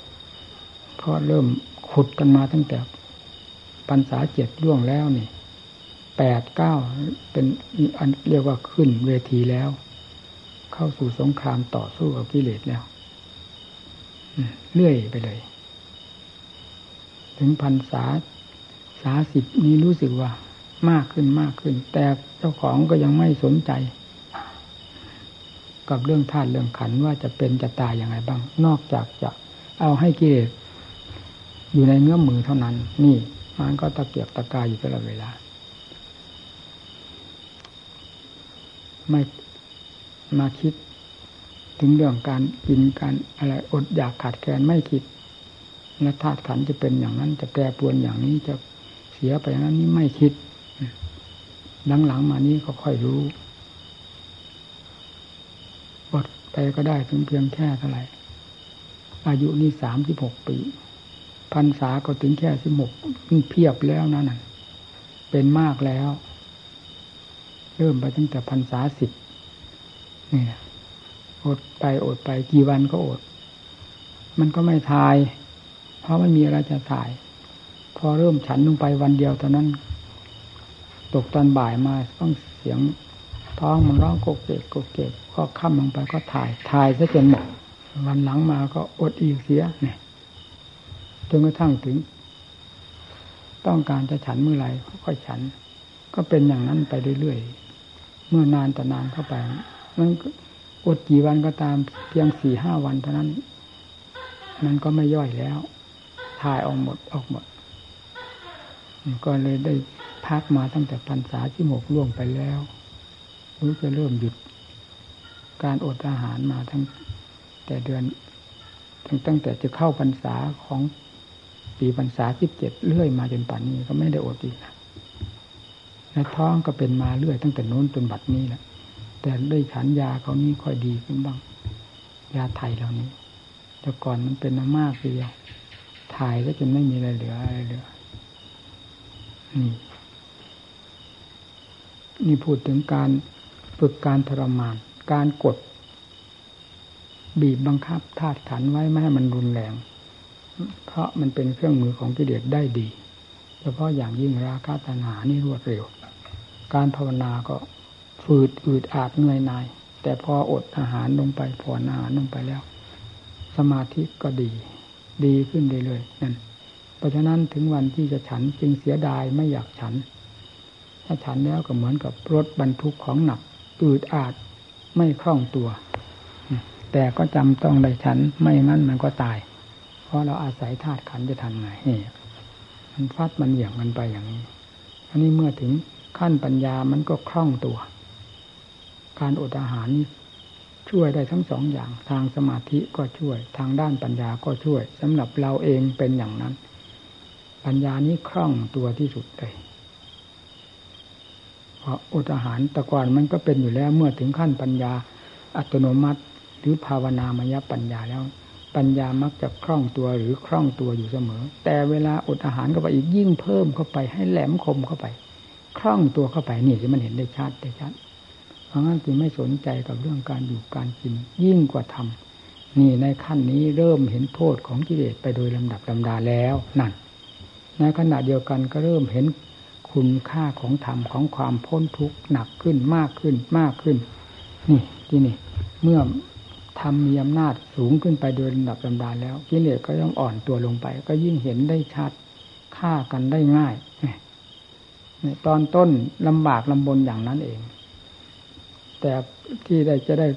เพราะเริ่มขุดกันมาตั้งแต่พรรษาเจ็ดล่วงแล้วนี่ แปดเก้าเป็นอันเรียกว่าขึ้นเวทีแล้ว เข้าสู่สงครามต่อสู้กับกิเลสแล้วเลื่อยไปเลย ถึงพรรษาสาสิบนี้รู้สึกว่า มากขึ้นมากขึ้น แต่เจ้าของก็ยังไม่สนใจ กับเรื่องธาตุเรื่องขันว่าจะเป็นจะตายย่างไรบ้าง นอกจากจะเอาให้กิเลสอยู่ในเงื้อมมือเท่านั้น นี่มันก็ตะเกียบตะกายอยู่ตลอดเวลา ไม่มาคิด ถึงเรื่องการกินการอะไรอดอยากขาดแคลนไม่คิดและธาตุขันจะเป็นอย่างนั้น จะแปรปรวนอย่างนี้จะเสียไปอย่างนั้นนี่ไม่คิดหลังๆมานี้ก็ค่อยรู้อดไปก็ได้ถึงเพียงแค่เท่าไหร่อายุนี่สามสิบหกปีพรรษาก็ถึงแค่สิบหกเพียบแล้วนั่นเป็นมากแล้ว เริ่มไปตั้งแต่พรรษาสิบนี่อดไปอดไปกี่วันก็อด มันก็ไม่ทาย เพราะไม่มีอะไรจะถ่าย พอเริ่มฉันลงไปวันเดียวเท่านั้น ตกตอนบ่ายมาต้องเสียงท้องมันร้องโกเกกโกเกกก็ค่ำลงไปก็ถ่ายถ่ายซะจนหมดวันหลังมาก็อดอีกเสียเนี่ยจนกระทั่งถึง ต้องการจะฉันเมื่อไรก็ฉัน ก็เป็นอย่างนั้นไปเรื่อยๆ เมื่อนานแต่นานเข้าไป มันอดกี่วันก็ตามเพียงสี่ห้าวันเท่านั้น มันก็ไม่ย่อยแล้วถ่ายออกหมดออกหมด ก็เลยได้พักมาตั้งแต่พรรษาที่หกล่วงไปแล้วรู้จะเริ่มหยุดการอดอาหารมาทั้งแต่เดือนตั้งตั้งแต่จะเข้าพรรษาของปีพรรษาสิบเจ็ดเรื่อยมาจนป่านนี้ก็ไม่ได้อดอีกนะ และท้องก็เป็นมาเรื่อยตั้งแต่โน้นจนบัดนี้แหละแต่ด้วยฉันยาเขานี้ค่อยดีขึ้นบ้าง ยาไทยเหล่านี้ แต่ก่อนมันเป็นมามากเลยถ่ายแล้วจนไม่มีอะไรเหลืออะไรเหลือนี่นี่พูดถึงการฝึกการทรมาน การกด บีบบังคับธาตุขันไว้ไม่ให้มันรุนแรง เพราะมันเป็นเครื่องมือของกิเลสได้ดี เฉพาะอย่างยิ่งราคะตัณหานี่รวดเร็ว การภาวนาก็ฝืดอืดอาดเหนื่อยหน่าย แต่พออดอาหารลงไปผ่อนอาหารลงไปแล้ว สมาธิก็ดี ดีขึ้นเรื่อยๆนั่นเพราะฉะนั้นถึงวันที่จะฉันจึงเสียดายไม่อยากฉัน ถ้าฉันแล้วก็เหมือนกับรถบรรทุกของหนักอืดอาดไม่คล่องตัว แต่ก็จำต้องได้ฉันไม่งั้นมันก็ตาย เพราะเราอาศัยธาตุขันจะทำไงนี่มันฟัดมันเหวี่ยงมันไปอย่างนี้อันนี้เมื่อถึง ขั้นปัญญามันก็คล่องตัว การอดอาหารช่วยได้ทั้งสองอย่างทางสมาธิก็ช่วย ทางด้านปัญญาก็ช่วยสำหรับเราเองเป็นอย่างนั้น ปัญญานี้คล่องตัวที่สุดเลยเพราะอดอาหารต่ก่อนมันก็เป็นอยู่แล้วเมื่อถึงขั้นปัญญาอัตโนมัติหรือภาวนามยปัญญาแล้ว ปัญญามักจะคล่องตัวหรือคล่องตัวอยู่เสมอ แต่เวลาอดอาหารเข้าไปอีกยิ่งเพิ่มเข้าไปให้แหลมคมเข้าไป คล่องตัวเข้าไปนี่ที่มันเห็นได้ชัดได้ชัด เพราะงั้นจึงไม่สนใจกับเรื่องการอยู่การกิน ยิ่งกว่าทำนี่ในขั้นนี้เริ่มเห็นโทษของกิเลสไปโดยลำดับลำดาแล้วนั่นในขณะเดียวกันก็เริ่มเห็นคุณค่าของธรรมของความพ้นทุกข์หนักขึ้นมากขึ้นมากขึ้น นี่ที่นี่ เมื่อทำมีอำนาจสูงขึ้นไปโดยลำดับลำดาแล้วกิเลสก็ย่อมอ่อนตัวลงไป ก็ยิ่งเห็นได้ชัดฆ่ากันได้ง่าย ตอนต้นลำบากลำบนอย่างนั้นเอง แต่ที่ได้จะได้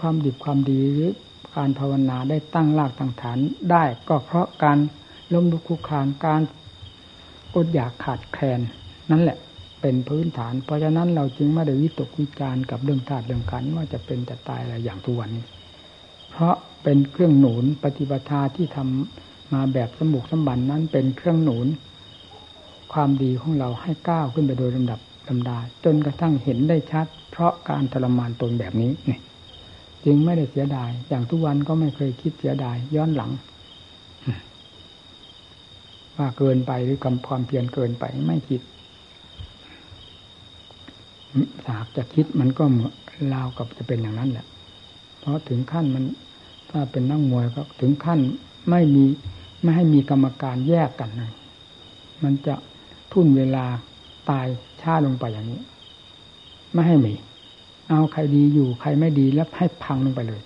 ความดีความดีหรือการภาวนาได้ตั้งรากตั้งฐานได้ก็เพราะการล้มลุกคุกคานการอดอยากขาดแคลนนั่นแหละเป็นพื้นฐาน เพราะฉะนั้นเราจึงไม่ได้วิตกวิจารกับเรื่องธาตุเรื่องขันว่าจะเป็นจะตายอะไรอย่างทุกวันนี้ เพราะเป็นเครื่องหนุนปฏิปทาที่ทำมาแบบสมุกสมบันนั้นเป็นเครื่องหนุน ความดีของเราให้ก้าวขึ้นไปโดยลำดับลำดา จนกระทั่งเห็นได้ชัด เพราะการทรมานตนแบบนี้นี่จึงไม่ได้เสียดาย อย่างทุกวันก็ไม่เคยคิดเสียดาย ย้อนหลังว่าเกินไปหรือกำความเพียรเกินไปไม่คิดหากจะคิดมันก็ราวกับจะเป็นอย่างนั้นแหละ เพราะถึงขั้นมัน ถ้าเป็นนักมวยก็ถึงขั้นไม่มีไม่ให้มีกรรมการแยกกันเลยมันจะ ทุ่นเวลาตายช้าลงไปอย่างนี้ ไม่ให้มี เอาใครดีอยู่ใครไม่ดีแล้วให้พังลงไปเลย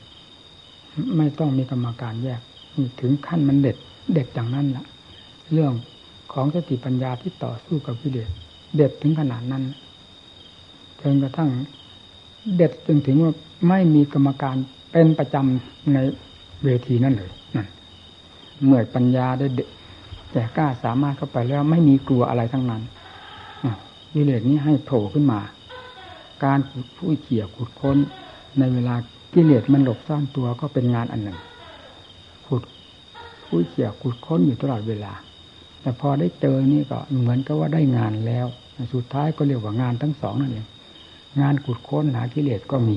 ไม่ต้องมีกรรมการแยกถึงขั้นมันเด็ดเด็ดอย่างนั้นแหละเรื่องของสติปัญญาที่ต่อสู้กับกิเลสเด็ดถึงขนาดนั้นจนกระทั่งเด็ดจนถึงว่าไม่มีกรรมการเป็นประจำในเวทีนั่นเลยนั่นเมื่อปัญญาได้ แต่กล้าสามารถเข้าไปแล้วไม่มีกลัวอะไรทั้งนั้นวิเลศนี้ให้โผล่ขึ้นมา การผู้เขี่ยขุดค้น ในเวลากิเลสมันหลบซ่อนตัวก็เป็นงานอันหนึ่ง ขุดผู้เขี่ยขุดค้นอยู่ตลอดเวลา แต่พอได้เจอนี่ก็เหมือนกับว่าได้งานแล้ว สุดท้ายก็เรียกว่างานทั้งสองนั่นเองงานขุดค้นหากิเลสก็มี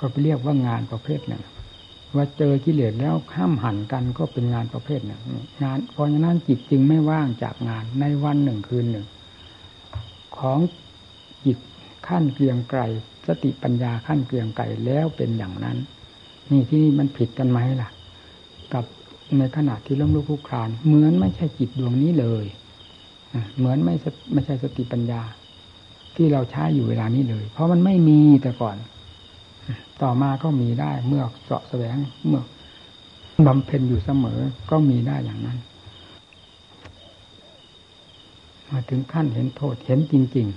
ก็ไปเรียกว่างานประเภทหนึ่ง ว่าเจอกิเลสแล้วห้ามหันกันก็เป็นงานประเภทหนึ่งงานเพราะฉะนั้นจิตจึงไม่ว่างจากงานในวันหนึ่งคืนหนึ่ง ของจิตขั้นเกลียงไกลสติปัญญาขั้นเกลียงไกลแล้วเป็นอย่างนั้น นี่ที่นี่มันผิดกันไหมล่ะ กับในขณะที่ล้มลุกคลุกคลานเหมือนไม่ใช่จิตดวงนี้เลยเหมือนไม่ไม่ใช่สติปัญญา ที่เราใช้อยู่เวลานี้เลย เพราะมันไม่มีแต่ก่อน ต่อมาก็มีได้เมื่อเสาะแสวงเมื่อบำเพ็ญอยู่เสมอก็มีได้อย่างนั้น มาถึงขั้นเห็นโทษเห็นจริงๆ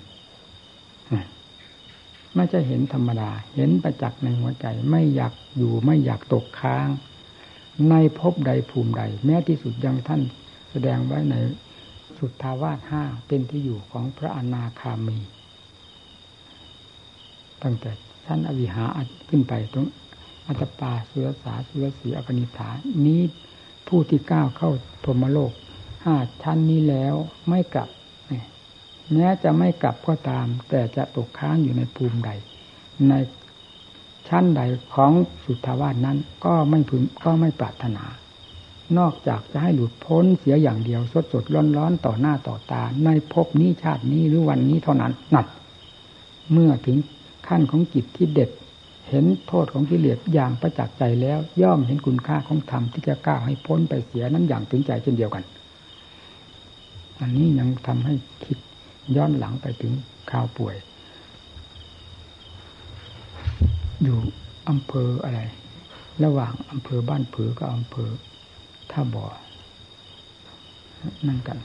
ไม่ใช่เห็นธรรมดา เห็นประจักษ์ในหัวใจ ไม่อยากอยู่ไม่อยากตกค้าง ในภพใดภูมิใด แม้ที่สุดยังท่านแสดงไว้ในสุทธาวาสห้าเป็นที่อยู่ของพระอนาคามี ตั้งแต่ ชั้นอวิหาขึ้นไปตรงอัตปาสุรสาสุรสีอกนิฐานี้ผู้ที่ก้าวเข้าพรมโลกห้าชั้นนี้แล้วไม่กลับแม้จะไม่กลับก็ตาม แต่จะตกค้างอยู่ในภูมิใด ในชั้นใดของสุทธาวาสนั้นก็ไม่พึงก็ไม่ปรารถนา นอกจากจะให้หลุดพ้นเสียอย่างเดียวสดสดร้อนร้อนต่อหน้าต่อตา ในภพนี้ชาตินี้หรือวันนี้เท่านั้นนัดเมื่อถึง ขั้นของจิตที่เด็ด เห็นโทษของกิเลสอย่างประจักษ์ใจแล้ว ย่อมเห็นคุณค่าของธรรมที่จะก้าวให้พ้นไปเสียนั้นอย่างถึงใจเช่นเดียวกัน อันนี้ยังทำให้คิดย้อนหลังไปถึงข่าวป่วย อยู่อำเภออะไร ระหว่างอำเภอบ้านผือกับอำเภอท่าบ่อนั่นกัน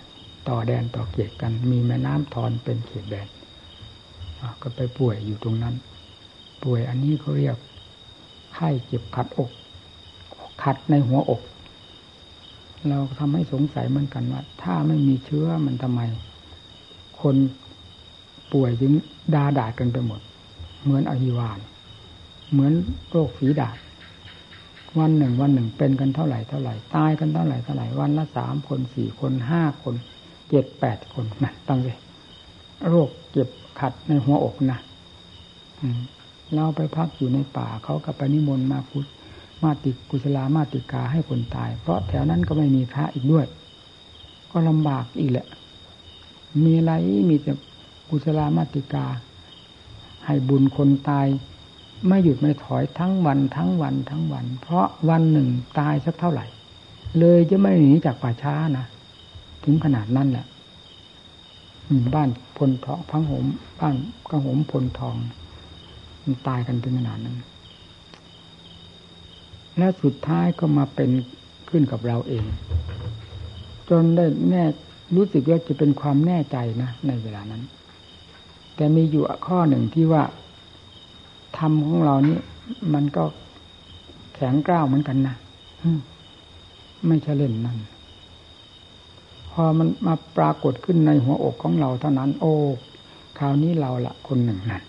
ต่อแดนต่อเกียรกัน มีแม่น้ำทอนเป็นเขตแดน ก็ไปป่วยอยู่ตรงนั้น ป่วยอันนี้เขาเรียกไข้เจ็บขัดอก ขัดในหัวอก เราทำให้สงสัยเหมือนกันว่า ถ้าไม่มีเชื้อมันทำไม คนป่วยจึงดาดาดกันไปหมด เหมือนอหิวาน เหมือนโรคฝีดาดวันหนึ่งวันหนึ่งเป็นกันเท่าไหร่เท่าไหร่ตายกันเท่าไหร่เท่าไหร่วันละสามคนสี่คนห้าคนเจ็ดแปดคนนะตั้งเลยโรคเจ็บ ขัดในหัวอกนะเราไปพักอยู่ในป่าเขากับไปนิมนต์มาพุทมาติกุศลามาติกาให้คนตาย เพราะแถวนั้นก็ไม่มีพระอีกด้วย ก็ลำบากอีกแหละ มีอะไรมีแต่กุศลามาติกา ให้บุญคนตาย ไม่หยุดไม่ถอยทั้งวันทั้งวันทั้งวัน เพราะวันหนึ่งตายสักเท่าไหร่ เลยจะไม่หนีจากป่าช้านะถึงขนาดนั้นแหละบ้าน พลทองพังหมบ้านกระหมพลทอง มันตายกันถึงขนาดนั้น และสุดท้ายก็มาเป็นขึ้นกับเราเอง จนได้แน่รู้สึกว่าจะเป็นความแน่ใจนะ ในเวลานั้น แต่มีอยู่ข้อหนึ่งที่ว่าธรรมของเรานี่มันก็แข็งกร้าวเหมือนกันนะไม่ใช่เล่นนั่น พอมันมาปรากฏขึ้นในหัวอกของเราเท่านั้น โอ้คราวนี้เราละคนหนึ่งนั่น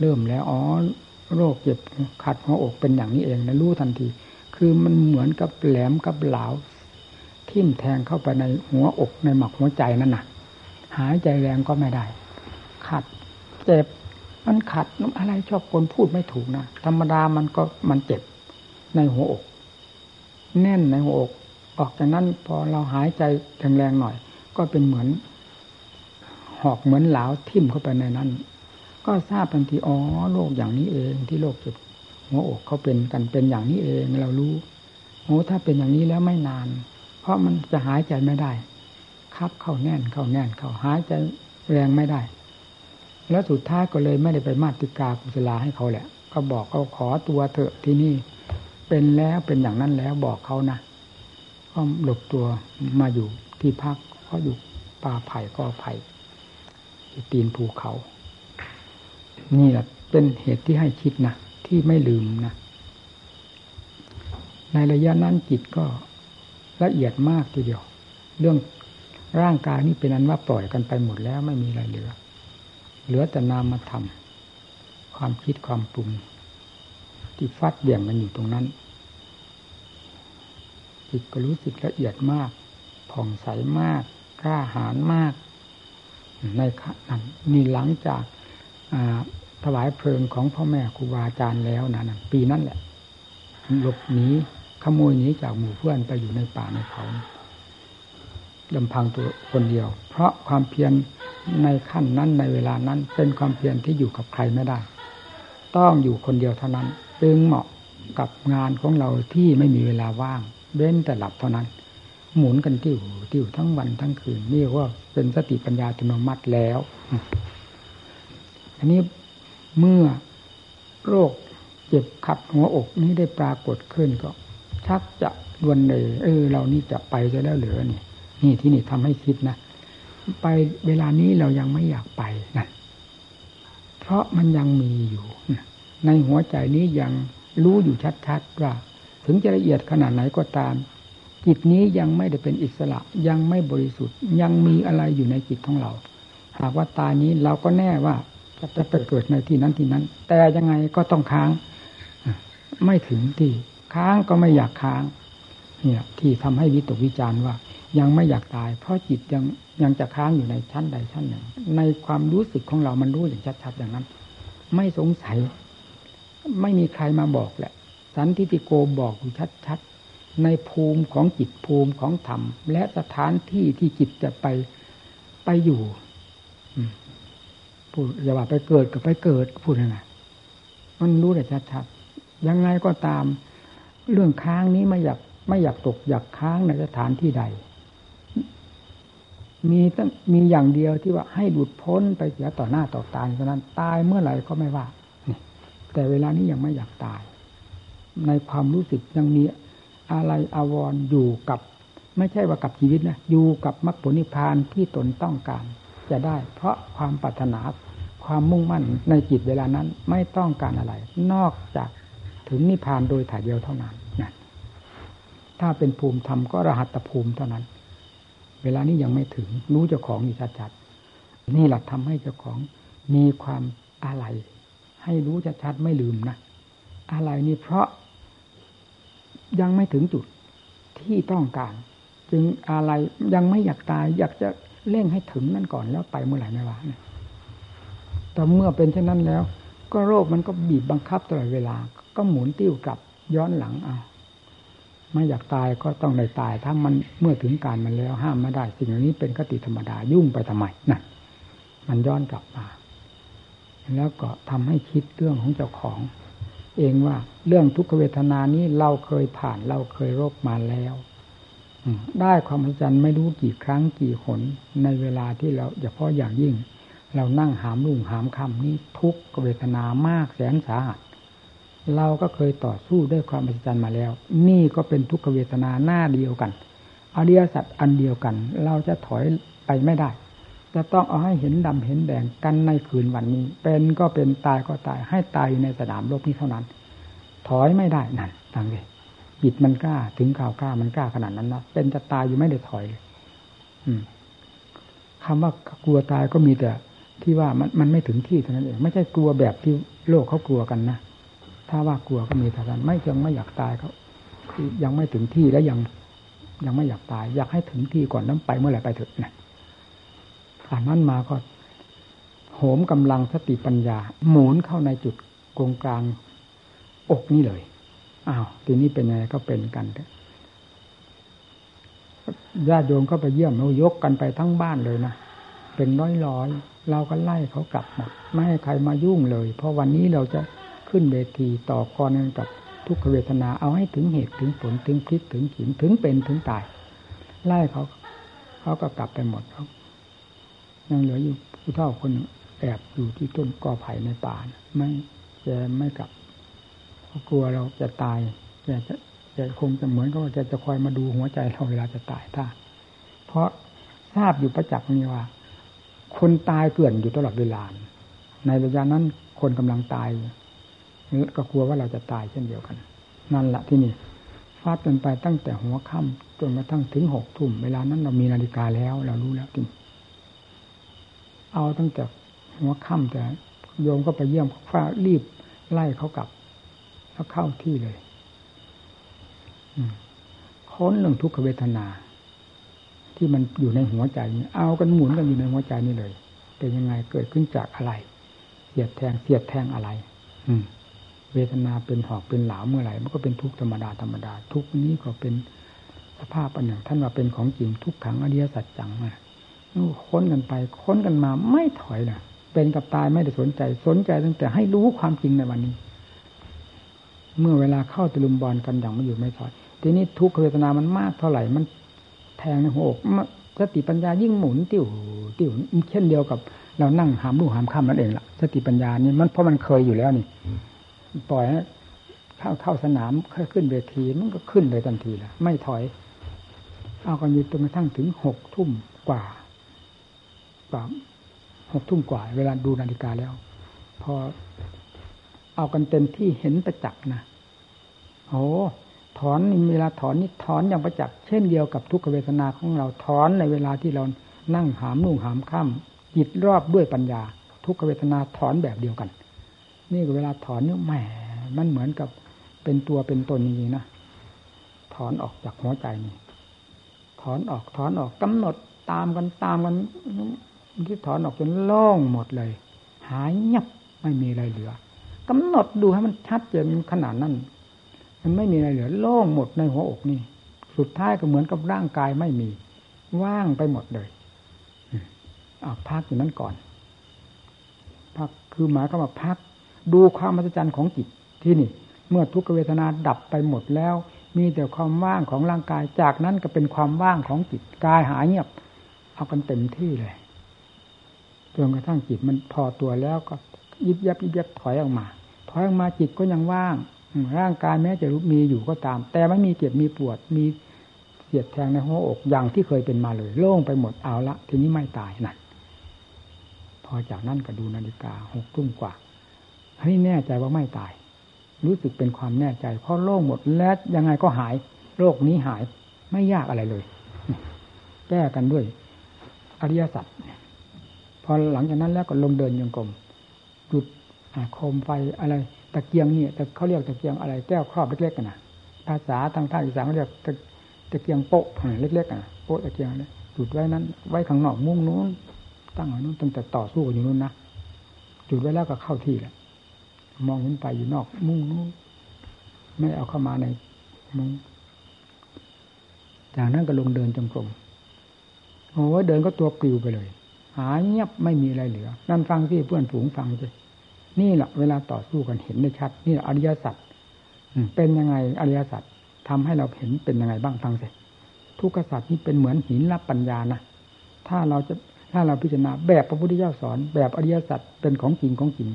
เริ่มแล้วอ๋อโรคเจ็บขัดหัวอกเป็นอย่างนี้เองนะรู้ทันที คือมันเหมือนกับแหลมกับเหลาทิ่มแทงเข้าไปในหัวอกในหมักหัวใจนั่นน่ะ หายใจแรงก็ไม่ได้ ขัดเจ็บมันขัดอะไรชอบคนพูดไม่ถูกนะธรรมดามันก็มันเจ็บในหัวอก แน่นในหัวอก ออกจากนั้นพอเราหายใจแรงๆหน่อย ก็เป็นเหมือน หอกเหมือนเหลาทิ่มเข้าไปในนั้น ก็ทราบทันทีอ๋อโรคอย่างนี้เองที่โรคเจ็บหัวอกเขาเป็นกันเป็นอย่างนี้เองเรารู้โอ้ถ้าเป็นอย่างนี้แล้วไม่นาน เพราะมันจะหายใจไม่ได้ คับเข้าแน่นเข้าแน่นเข้าหายใจแรงไม่ได้ แล้วสุดท้ายก็เลยไม่ได้ไปมาติกากุศลาให้เขาแหละ ก็บอกเขาขอตัวเถอะที่นี่ เป็นแล้วเป็นอย่างนั้นแล้วบอกเขานะ ก็หลบตัวมาอยู่ที่พักก็อยู่ป่าไผ่ก็ไผ่ตีนภูเขา นี่แหละเป็นเหตุที่ให้คิดนะที่ไม่ลืมนะในระยะนั้นจิตก็ละเอียดมากทีเดียว เรื่องร่างกายนี่เป็นอันว่าปล่อยกันไปหมดแล้วไม่มีอะไรเหลือ เหลือแต่นามธรรมความคิดความปรุงที่ฟัดเบี่ยงกันอยู่ตรงนั้น จิตก็รู้สึกละเอียดมาก ผ่องใสมาก กล้าหาญมาก ในขณะนี่หลังจากถวายเพลิงของพ่อแม่ครูบาอาจารย์แล้วนะปีนั้นแหละหลบหนีขโมยหนีจากหมู่เพื่อนไปอยู่ในป่าในเขาลำพังตัวคนเดียว เพราะความเพียรในขั้นนั้นในเวลานั้น เป็นความเพียรที่อยู่กับใครไม่ได้ ต้องอยู่คนเดียวเท่านั้น จึงเหมาะกับงานของเราที่ไม่มีเวลาว่าง เว้นแต่หลับเท่านั้น หมุนกันติ้วติ้วทั้งวันทั้งคืนนี่ว่าเป็นสติปัญญาอัตโนมัติแล้ว อันนี้เมื่อโรคเจ็บขัดหัวอกนี้ได้ปรากฏขึ้นก็ ชักจะดวนเลย เออ เรานี่จะไปจะแล้วเหลือนี่นี่ที่นี่ทำให้คิดนะไปเวลานี้เรายังไม่อยากไปนะเพราะมันยังมีอยู่ ในหัวใจนี้ยังรู้อยู่ชัดๆว่า ถึงจะละเอียดขนาดไหนก็ตาม จิตนี้ยังไม่ได้เป็นอิสระยังไม่บริสุทธิ์ ยังมีอะไรอยู่ในจิตของเรา หากว่าตายนี้เราก็แน่ว่าจะไปเกิดในที่นั้นที่นั้น แต่ยังไงก็ต้องค้าง ไม่ถึงที่ค้างก็ไม่อยากค้าง เนี่ย ที่ทำให้วิตกวิจารณ์ว่า ยังไม่อยากตาย เพราะจิตยังยังจะค้างอยู่ในชั้นใดชั้นหนึ่ง ในความรู้สึกของเรามันรู้อย่างชัดๆอย่างนั้น ไม่สงสัย ไม่มีใครมาบอกแหละ สันทิติโกบอกอยู่ชัดๆในภูมิของจิตภูมิของธรรม และสถานที่ที่จิตจะไปไปอยู่พูดอย่าว่าไปเกิดกับไปเกิดพูดยังไงมันรู้แต่ชัดๆยังไงก็ตาม เรื่องค้างนี้ไม่อยากไม่อยากตกอยากค้างในสถานที่ใด มีตั้งมีอย่างเดียวที่ว่าให้หลุดพ้นไปเสียต่อหน้าต่อตาเท่านั้นตายเมื่อไหร่ก็ไม่ว่าแต่เวลานี้ยังไม่อยากตาย ในความรู้สึกยังมีอะไรอาวรอยู่กับ ไม่ใช่ว่ากับชีวิตนะอยู่กับมรรคผลนิพพานที่ตนต้องการ จะได้ เพราะความปรารถนาความมุ่งมั่นในจิตเวลานั้นไม่ต้องการอะไร นอกจากถึงนิพพานโดยถ่ายเดียวเท่านั้นนะถ้าเป็นภูมิธรรมก็รหัตภูมิเท่านั้น เวลานี้ยังไม่ถึงรู้เจ้าของอยู่ชัดๆนี่แหละทำให้เจ้าของมีความอะไร ให้รู้ชัดๆไม่ลืมนะอะไรนี่เพราะ ยังไม่ถึงจุดที่ต้องการ จึงอะไรยังไม่อยากตาย อยากจะเร่งให้ถึงนั่นก่อนแล้วไปเมื่อไหร่ไม่ว่าแต่เมื่อเป็นเช่นนั้นแล้ว ก็โรคมันก็บีบบังคับตลอดเวลา ก็หมุนติ้วกลับย้อนหลังเอาไม่อยากตายก็ต้องได้ตาย ถ้ามันเมื่อถึงการมันแล้วห้ามไม่ได้ สิ่งเหล่านี้เป็นคติธรรมดายุ่งไปทำไมนะมันย้อนกลับมา แล้วก็ทำให้คิดเรื่องของเจ้าของ เองว่า เรื่องทุกขเวทนานี้เราเคยผ่านเราเคยรบมาแล้วได้ความอัศจรรย์ไม่รู้กี่ครั้งกี่หนในเวลาที่เราเฉพาะอย่างยิ่ง เรานั่งหามลุ่งหามคำนี้ทุกเวทนามากแสนสาหัสเราก็เคยต่อสู้ด้วยความอัศจรรย์มาแล้ว นี่ก็เป็นทุกขเวทนาหน้าเดียวกันอริยสัจอันเดียวกัน เราจะถอยไปไม่ได้ จะต้องเอาให้เห็นดำเห็นแดงกันในคืนวันนี้ เป็นก็เป็นตายก็ตายให้ตายอยู่ในสนามรบนี้เท่านั้น ถอยไม่ได้นั่นฟังเลยจิตมันกล้าถึงข่าวกล้ามันกล้าขนาดนั้นนะเป็นจะตายอยู่ไม่ได้ถอยเลยอืมคำว่ากลัวตายก็มีแต่ ที่ว่ามันมันไม่ถึงที่เท่านั้นเองไม่ใช่กลัวแบบที่โลกเขากลัวกันนะถ้าว่ากลัวก็มีแต่านั้นไม่ยังไม่อยากตายเขายังไม่ถึงที่แล้วยังยังไม่อยากตาย อยากให้ถึงที่ก่อนน้ำไปเมื่อไหร่ไปเถอะนะ ผ่านนั้นมาก็โหมกำลังสติปัญญา หมุนเข้าในจุดกงกลางอกนี่เลยอ้าวทีนี้เป็นไงก็เป็นกันญาติโยมก็ไปเยี่ยมเรายกกันไปทั้งบ้านเลยนะเป็นร้อยร้อยเราก็ไล่เขากลับหมดไม่ให้ใครมายุ่งเลย เพราะวันนี้เราจะขึ้นเวทีต่อกรกันกับทุกขเวทนาเอาให้ถึงเหตุถึงผลถึงพิษถึงขินถึงเป็นถึงตาย ไล่เขาเขาก็กลับไปหมดเขา ยังเหลืออยู่ผู้เฒ่าคนแอบอยู่ที่ต้นกอไผ่ในป่าไม่แกไม่กลับกลัวเราจะตายแกจะแกคงจะเหมือนกับว่าแกจะคอยมาดูหัวใจเราเวลาจะตายถ้า เพราะทราบอยู่ประจักษ์นี่ว่า คนตายเกลื่อนอยู่ตลอดเวลา ในระยะนั้นคนกำลังตายก็กลัวว่าเราจะตายเช่นเดียวกัน นั่นแหละที่นี่ฟาดกันไปตั้งแต่หัวค่ำจนกระทั่งถึงหกทุ่มเวลานั้นเรามีนาฬิกาแล้ว เรารู้แล้วจริง เอาตั้งแต่หัวค่ำแต่โยมก็ไปเยี่ยมฟ้ารีบไล่เขากลับ แล้วเข้าที่เลยค้นเรื่องทุกขเวทนา ที่มันอยู่ในหัวใจนี่เอากันหมุนกันอยู่ในหัวใจนี่เลยเป็นยังไงเกิดขึ้นจากอะไรเสียดแทงเสียดแทงอะไร อืม เวทนาเป็นหอกเป็นหลามเมื่อไหร่มันก็เป็นทุกขธรรมดาธรรมดา ทุกนี้ก็เป็นสภาพอันหนึ่งท่านว่าเป็นของจริงทุกขังอริยสัจจังมา ค้นกันไป ค้นกันมาไม่ถอยนะเป็นกับตายไม่ได้สนใจสนใจตั้งแต่ให้รู้ความจริงในวันนี้ เมื่อเวลาเข้าตะลุมบอลกันอย่างไม่อยู่ไม่ถอย ทีนี้ทุกขเวทนามันมากเท่าไหร่มันแทงในหัวอกสติปัญญายิ่งหมุนติ้วติ้วเช่นเดียวกับ เรานั่งหามลูกหามข้ามนั่นเองล่ะ สติปัญญานี่มันเพราะมันเคยอยู่แล้วนี่ปล่อยเข้าเข้าสนามขึ้นเวทีมันก็ขึ้นเลยทันทีละไม่ถอย เอากันอยู่จนกระทั่งถึงหกทุ่มกว่า กว่าหกทุ่มกว่า เวลาดูนาฬิกาแล้ว พอเอากันเต็มที่เห็นประจักษ์นะโอ้ถอนเวลาถอนนี่ถอนอย่างประจักษ์เช่นเดียวกับทุกขเวทนาของเราถอนในเวลาที่เรานั่งหามนุ่งหามข้ามจิตรอบด้วยปัญญา ทุกขเวทนาถอนแบบเดียวกัน นี่เวลาถอนนี่แหมมันเหมือนกับเป็นตัวเป็นตนจริงๆนะถอนออกจากหัวใจนี่ถอนออกถอนออกกำหนดตามกันตามกัน ที่ถอนออกจนโล่งหมดเลย หายเงียบไม่มีอะไรเหลือกำหนดดูให้มันชัดเจนขนาดนั้น มันไม่มีอะไรเหลือ โล่งหมดในหัวอกนี่ สุดท้ายก็เหมือนกับร่างกายไม่มี ว่างไปหมดเลยอาพักอยู่นั้นก่อน พักคือหมายก็ว่าพัก ดูความมหัศจรรย์ของจิตที่นี่ เมื่อทุกขเวทนาดับไปหมดแล้ว มีแต่ความว่างของร่างกาย จากนั้นก็เป็นความว่างของจิตกายหายเงียบ เอากันเต็มที่เลย จนกระทั่งจิตมันพอตัวแล้วก็ยิบยับยิบยับถอยออกมาถอยออกมาจิตก็ยังว่าง ร่างกายแม้จะมีอยู่ก็ตาม แต่ไม่มีเจ็บมีปวดมีเสียดแทงในหัวอกอย่างที่เคยเป็นมาเลย โล่งไปหมดเอาละทีนี้ไม่ตายนั่นพอจากนั้นก็ดูนาฬิกาหกทุ่มกว่าให้แน่ใจว่าไม่ตาย รู้สึกเป็นความแน่ใจ เพราะโล่งหมดและยังไงก็หายโรคนี้หายไม่ยากอะไรเลย แก้กันด้วย อริยสัจ พอหลังจากนั้นแล้วก็ลงเดินยังกลมจุดโคมไฟอะไรตะเกียงเนี่ยแต่เขาเรียกตะเกียงอะไรแก้วครอบเล็กๆกันนะภาษาทางภาคอีสานเขาเรียกตะตะเกียงโป๊ะเล็กๆกันโป๊ะตะเกียงเลยจุดไว้นั้น ไว้ข้างนอกมุ้งนู้น ตั้งไว้นู้นตั้งแต่ต่อสู้อยู่นู้นนะจุดไว้แล้วก็เข้าที่แหละมองเห็นไปอยู่นอก มุ้งนู้นไม่เอาเข้ามาในมุ้งจากนั้นก็ลงเดินจงกรมโอ้เดินก็ตัวปลิวไปเลย หายเงียบไม่มีอะไรเหลือ นั่นฟังที่เพื่อนฝูงฟังสินี่แหละเวลาต่อสู้กันเห็นได้ชัด นี่อริยสัจเป็นยังไงอริยสัจทำให้เราเห็นเป็นยังไงบ้างฟังสิทุกขสัจนี่เป็นเหมือนหินรับปัญญานะถ้าเราจะถ้าเราพิจารณาแบบพระพุทธเจ้าสอน แบบอริยสัจเป็นของจริงของจริง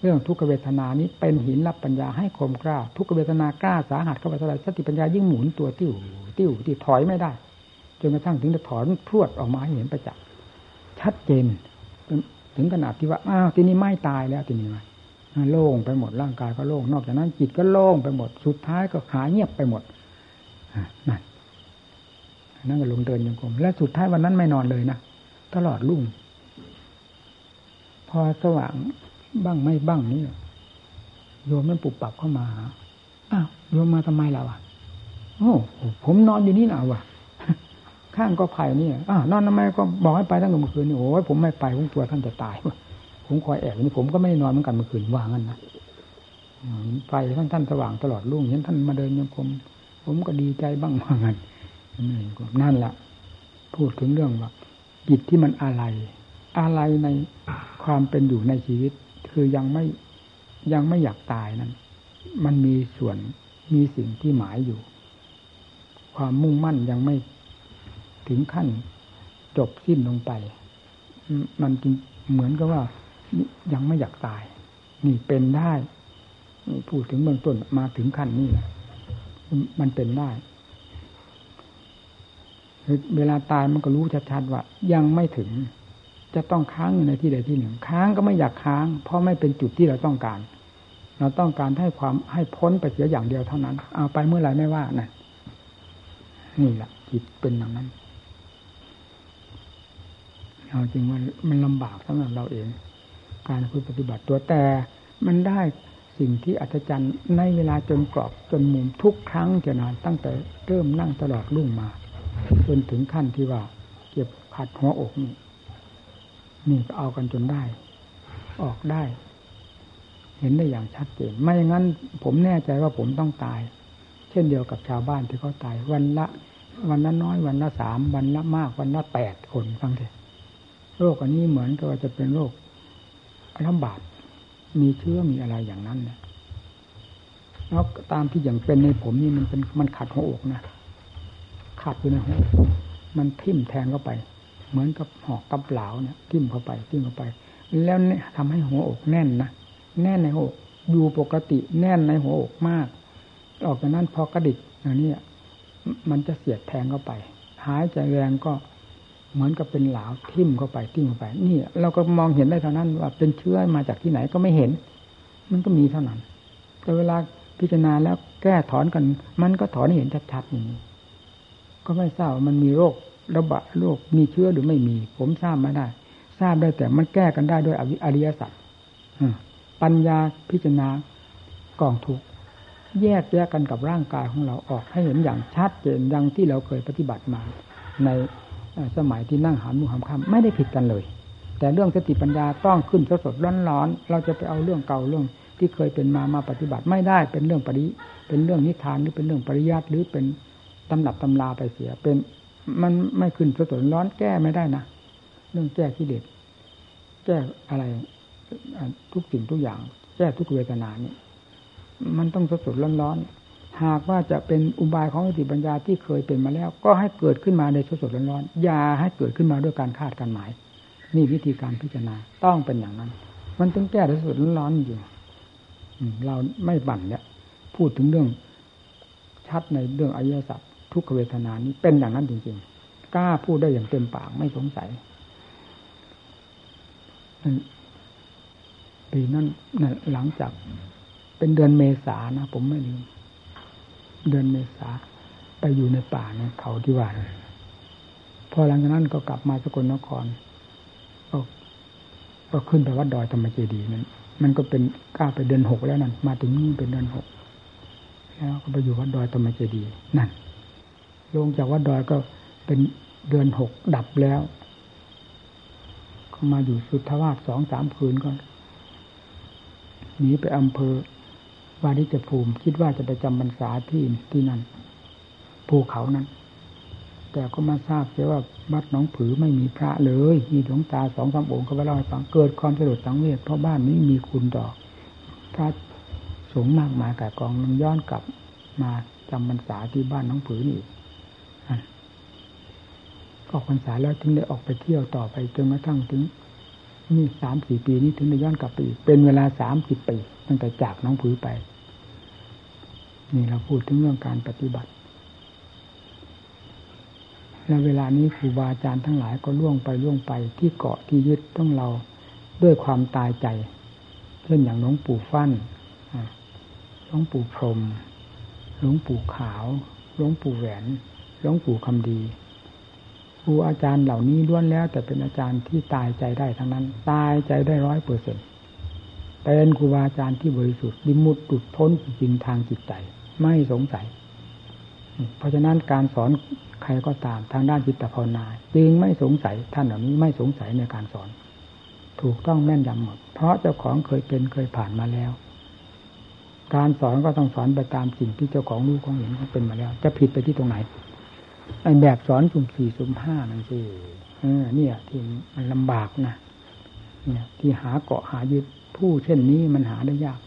เรื่องทุกขเวทนานี้เป็นหินรับปัญญาให้คมกล้า ทุกขเวทนากล้าสาหัสเข้าไปเท่าไรสติปัญญายิ่งหมุนตัวติ้วติ้วที่ถอยไม่ได้จนกระทั่งถึงจะถอนพรวดออกมาให้เห็นประจักษ์ ชัดเจน ถึงขนาดที่ว่าอ้าวทีนี้ไม่ตายแล้วทีนี้โล่งไปหมดร่างกายก็โล่งนอกจากนั้นจิตก็โล่งไปหมด สุดท้ายก็หายเงียบไปหมดนั่นนั่นก็ลงเดินยังกรมและสุดท้ายวันนั้นไม่นอนเลยนะตลอดรุ่ง พอสว่างบ้างไม่บ้างนี่โยมมันปุบปับเข้ามาอ้าวโยมมาทำไมล่ะวะโอ้ผมนอนอยู่นี่นะวะ ข้างก็ไผ่นี่อ้านอนทำไมก็บอกให้ไปตั้งแต่เมื่อคืนนี่โอ้ยผมไม่ไปผมกลัวท่านจะตายผมคอยแอบนี่ผมก็ไม่นอนเหมือนกันเมื่อคืนว่างั้นนะไฟท่านท่านสว่างตลอดรุ่งเห็นท่านมาเดินยังคมผมก็ดีใจบ้างว่างั้นนั่นแหละพูดถึงเรื่องว่าจิตที่มันอะไร อะไรในความเป็นอยู่ในชีวิต คือยังไม่ยังไม่อยากตายนั้น มันมีส่วนมีสิ่งที่หมายอยู่ ความมุ่งมั่นยังไม่ ถึงขั้นจบสิ้นลงไป มันจึงเหมือนกับว่ายังไม่อยากตาย นี่เป็นได้พูดถึงเบื้องต้นมาถึงขั้นนี้แหละมันเป็นได้เวลาตายมันก็รู้ชัดๆว่า ยังไม่ถึง จะต้องค้างอยู่ในที่ใดที่หนึ่ง ค้างก็ไม่อยากค้าง เพราะไม่เป็นจุดที่เราต้องการ เราต้องการให้ความให้พ้นไปเสียอย่างเดียวเท่านั้น เอาไปเมื่อไรไม่ว่านะนี่แหละจิตเป็นอย่างนั้น เอาจริงว่ามันลำบากสำหรับเราเอง การพูดปฏิบัติตัวแต่มันได้สิ่งที่อัศจรรย์ในเวลาจนกรอบจนมุมทุกครั้งจะนานตั้งแต่เริ่มนั่งตลอดรุ่งมา จนถึงขั้นที่ว่า เก็บขัดหัวอกนี่นี่ก็เอากันจนได้ ออกได้ เห็นได้อย่างชัดเจนไม่งั้น ผมแน่ใจว่าผมต้องตาย เช่นเดียวกับชาวบ้านที่เขาตายวันละ วันละน้อยวันละสามวันละมากวันละแปดคนฟังเถอะ โรคอันนี้เหมือนกับว่าจะเป็นโรคระบาดมีเชื้อมีอะไรอย่างนั้นนี่ยแล้วตามที่อย่างเป็นในผมนี่มันเป็นมันขัดหัวอกนะขัดอยู่ในหัวมันทิ่มแทงเข้าไป เหมือนกับหอกกับเหลาเนี่ยทิ่มเข้าไปทิ่มเข้าไป แล้วเนี่ยทำให้หัวอกแน่นนะแน่นในหัวอกอยู่ปกติแน่นในหัวอกมาก ออกจากนั้นพอกระดิกอย่างนี้มันจะเสียดแทงเข้าไป หายใจแรงก็ เหมือนกับเป็นเหลาทิ่มเข้าไปทิ่มเข้าไป นี่ เราก็มองเห็นได้เท่านั้น ว่าเป็นเชื้อมาจากที่ไหนก็ไม่เห็น มันก็มีเท่านั้นแต่เวลาพิจารณาแล้วแก้ถอนกัน มันก็ถอนเห็นชัดๆอย่างนี้ก็ไม่ทราบมันมีโรคระบาดโรคมีเชื้อหรือไม่มี ผมทราบไม่ได้ ทราบได้แต่มันแก้กันได้ด้วยอริยสัจปัญญาพิจารณากองทุกแยกแยกกันกับร่างกายของเราออกให้เห็นอย่างชัดเจนดังที่เราเคยปฏิบัติมา ใน สมัยที่นั่งหามุหามคำไม่ได้ผิดกันเลย แต่เรื่องสติปัญญาต้องขึ้นสดสดร้อนร้อนเราจะไปเอาเรื่องเก่าเรื่องที่เคยเป็นมามาปฏิบัติไม่ได้เป็นเรื่องปริเป็นเรื่องนิทานหรือเป็นเรื่องปริยัติหรือเป็นตำหนับตำลาไปเสีย เป็นมันไม่ขึ้นสดสดร้อนแก้ไม่ได้นะเรื่องแก้ที่เด็ดแก้อะไรทุกสิ่งทุกอย่าง แก้ทุกเวทนานี่มันต้องสดสดร้อน หากว่าจะเป็นอุบายของสติปัญญาที่เคยเป็นมาแล้ว ก็ให้เกิดขึ้นมาในสดร้อนๆอย่าให้เกิดขึ้นมาด้วยการคาดการหมาย นี่วิธีการพิจารณาต้องเป็นอย่างนั้น มันต้องแก้ในสดร้อนๆอยู่เราไม่บั่นเนี่ยพูดถึงเรื่องชัดในเรื่องอายสัจทุกขเวทนานี้เป็นอย่างนั้นจริงๆกล้าพูดได้อย่างเต็มปากไม่สงสัยปีนั้นหลังจากเป็นเดือนเมษานะ ผมไม่ลืม เดือนเมษาไปอยู่ในป่าในเขาที่ว่าพอหลังจากนั้นก็กลับมาสกลนครก็ก็ขึ้นไปวัดดอยธรรมเจดีนั้นมันก็เป็นกล้าไปเดือนหกแล้วนั่นมาถึงนี่เป็นเดือนหกแล้วก็ไปอยู่วัดดอยธรรมเจดีนั่นลงจากวัดดอยก็เป็นเดือนหกดับแล้วก็มาอยู่สุทธวาสสองสามคืนก็หนีไปอำเภอ วาริจภูมิ คิดว่าจะไปจำพรรษาที่ที่นั่นภูเขานั้น แต่ก็มาทราบเสียว่าวัดหนองผือไม่มีพระเลย มีหลวงตาสองสามองค์ก็ไปเล่าให้ฟังเกิดความสลดสังเวชเพราะบ้านนี้มีคุณต่อพระสงฆ์มากมายกายกองนึงย้อนกลับมาจำพรรษาที่บ้านน้องผือนี่ออกพรรษาแล้วถึงได้ออกไปเที่ยวต่อไปจนกระทั่งถึงนี่สามสี่ปีนี้ถึงได้ย้อนกลับไปอีกเป็นเวลาสามสิบปี ตั้งแต่จากน้องผือไป นี่เราพูดถึงเรื่องการปฏิบัติ และเวลานี้ครูบาอาจารย์ทั้งหลายก็ล่วงไปล่วงไปที่เกาะที่ยึดต้องเราด้วยความตายใจ เช่นอย่างหลวงปู่ฟั่นหลวงปู่พรมหลวงปู่ขาวหลวงปู่แหวนหลวงปู่คำดีครูอาจารย์เหล่านี้ล้วนแล้ว แต่เป็นอาจารย์ที่ตายใจได้ทั้งนั้น ตายใจได้ร้อยเปอร์เซ็นต์ เป็นครูบาอาจารย์ที่บริสุทธิ์ดิมุดตุดพ้นจริงทางจิตใจ ไม่สงสัย เพราะฉะนั้นการสอนใครก็ตามทางด้านจิตภาวนาจึงไม่สงสัยท่านเหล่านี้ไม่สงสัยในการสอน ถูกต้องแม่นยำหมด เพราะเจ้าของเคยเป็นเคยผ่านมาแล้ว การสอนก็ต้องสอนไปตามสิ่งที่เจ้าของรู้ของเห็นเขาเป็นมาแล้ว จะผิดไปที่ตรงไหนไอ้แบบสอนสุ่มสี่สุ่มห้านั่นสิเออเนี่ยที่มันลำบากนะเนี่ย ที่หาเกาะหายึด ผู้เช่นนี้มันหาได้ยาก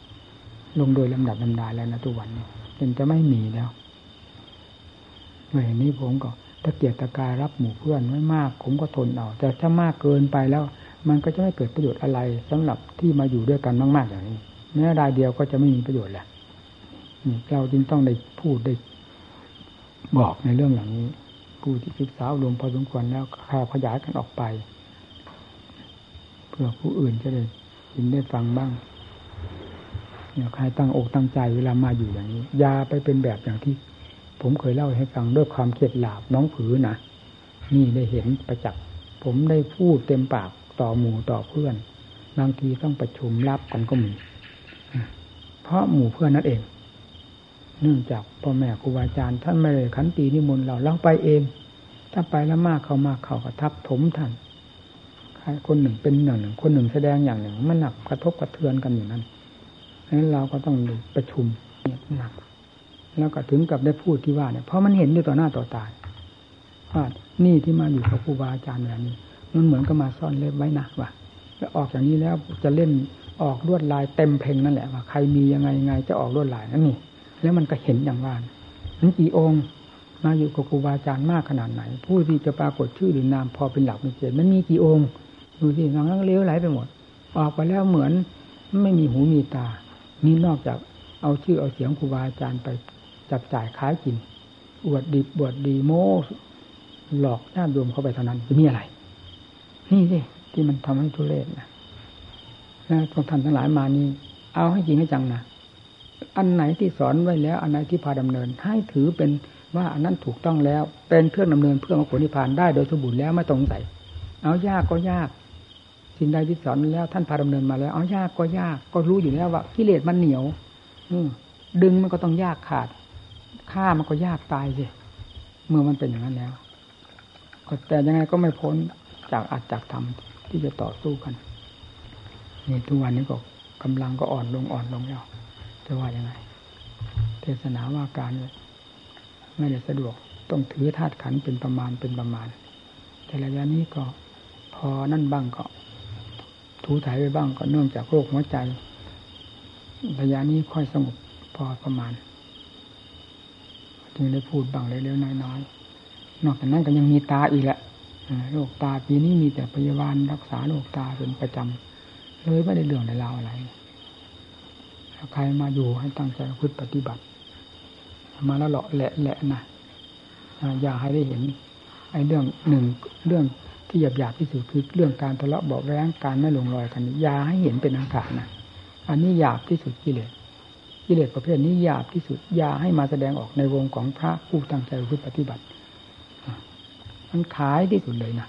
ลงโดยลำดับลำดาแล้วนะทุกวันนี้เป็นจะไม่มีแล้วเมื่อนี้ผมก็ตะเกียกตะกายรับหมู่เพื่อนไม่มาก ผมก็ทนเอาแต่ถ้ามากเกินไปแล้ว มันก็จะไม่เกิดประโยชน์อะไรสำหรับที่มาอยู่ด้วยกันมากๆอย่างนี้แม้รายเดียวก็จะไม่มีประโยชน์แหละเราจึงต้องได้พูดได้บอกในเรื่องอย่างนี้ผู้ที่ศึกษารวมพอสมควรแล้วข่าวขยายกันออกไป เพื่อผู้อื่นจะได้ ยินได้ฟังบ้างเนี่ยใครตั้งอกตั้งใจเวลามาอยู่อย่างนี้ยาไปเป็นแบบอย่างที่ ผมเคยเล่าให้ฟังด้วยความเข็ดหลาบน้องผือนะนี่ได้เห็นประจักษ์ผมได้พูดเต็มปากต่อหมู่ต่อเพื่อน บางทีต้องประชุมรับกันก็มีเพราะหมู่เพื่อนนั่นเอง เนื่องจากพ่อแม่ครูบาอาจารย์ท่านไม่ได้ขันตีนิมนต์เราเราไปเอง ถ้าไปแล้วมากเขามากเขาก็ทับถมท่าน คนหนึ่งเป็นอย่างหนึ่ง คนหนึ่งแสดงอย่างหนึ่ง มันหนักกระทบกระเทือนกันอยู่นั้นนั้นเราก็ต้องประชุมเนี่ยหนัก แล้วก็ถึงกับได้พูดที่ว่าเนี่ยเพราะมันเห็นด้วยต่อหน้าต่อตาว่านี่ที่มาอยู่กับครูบาอาจารย์แบบนี้มันเหมือนกับมาซ่อนเล็บไว้นะว่าแล้วออกอย่างนี้แล้วจะเล่นออกลวดลายเต็มเพลงนั่นแหละว่าใครมียังไงยังไงจะออกลวดลายนั่นนี่ แล้วมันก็เห็นอย่างว่านั้นกี่องค์มาอยู่กับครูบาอาจารย์มากขนาดไหน ผู้ที่จะปรากฏชื่อหรือนามพอเป็นหลักเป็นเกณฑ์มันมีกี่องค์ ดูสิน้งเลี้ยวไหลไปหมด ออกไปแล้วเหมือนไม่มีหูมีตามีนอกจากเอาชื่อเอาเสียงครูบาอาจารย์ไปจับจ่ายขายกิน อวดดีบวดดีโม้หลอกหน้าดวมเข้าไปเท่านั้นจะมีอะไร นี่สิที่มันทำให้ทุเรศนะนะพวกท่านทั้งหลายมานี่ เอาให้จริงให้จังนะอันไหนที่สอนไว้แล้ว อันไหนที่พาดำเนิน ให้ถือเป็นว่าอันนั้นถูกต้องแล้ว เป็นเครื่องดำเนินเพื่อมรรคผลนิพพานได้โดยสมบูรณ์แล้วไม่ตรงใส่เอายากก็ยาก สิ่งใดที่สอนแล้ว ท่านพาดำเนินมาแล้วเอายากก็ยาก ก็รู้อยู่แล้วว่ากิเลสมันเหนียว อืดึงมันก็ต้องยากขาดฆ่ามันก็ยากตายสิเมื่อมันเป็นอย่างนั้นแล้วก็แต่ยังไงก็ไม่พ้นจากอัดจากธรรมที่จะต่อสู้กันนี่ทุกวันนี้ก็กำลังก็อ่อนลงอ่อนลงแล้วจะว่ายังไง เทศนาว่าการไม่ได้สะดวกต้องถือธาตุขันเป็นประมาณเป็นประมาณ แต่ระยะนี้ก็พอนั่นบ้างก็ ถูถ่ายไปบ้างก็เนื่องจากโรคหัวใจระยะนี้ค่อยสงบพอประมาณ จึงได้พูดบ้างเล็กๆน้อยๆนอกจากนั้นก็ยังมีตาอีกแหละโรคตาปีนี้มีแต่พยาบาลรักษาโรคตาเป็นประจำเลยไม่ได้เรื่องในราวอะไรใครมาอยู่ให้ตั้งใจพึ่ปฏิบัติ มาแล้วเลาะแหละแหละนะอย่าให้ได้เห็นไอ้เรื่องหนึ่งเรื่อง ที่หยาบหยาบที่สุดคือเรื่องการทะเลาะเบาแว้งการไม่ลงรอยกันอย่าให้เห็นเป็นอังขานะอันนี้หยาบที่สุดกิเลสกิเลสประเภทนี้หยาบที่สุดอย่าให้มาแสดงออกในวงของพระผู้ตั้งใจพึ่ปฏิบัติมันขายที่สุดเลยนะ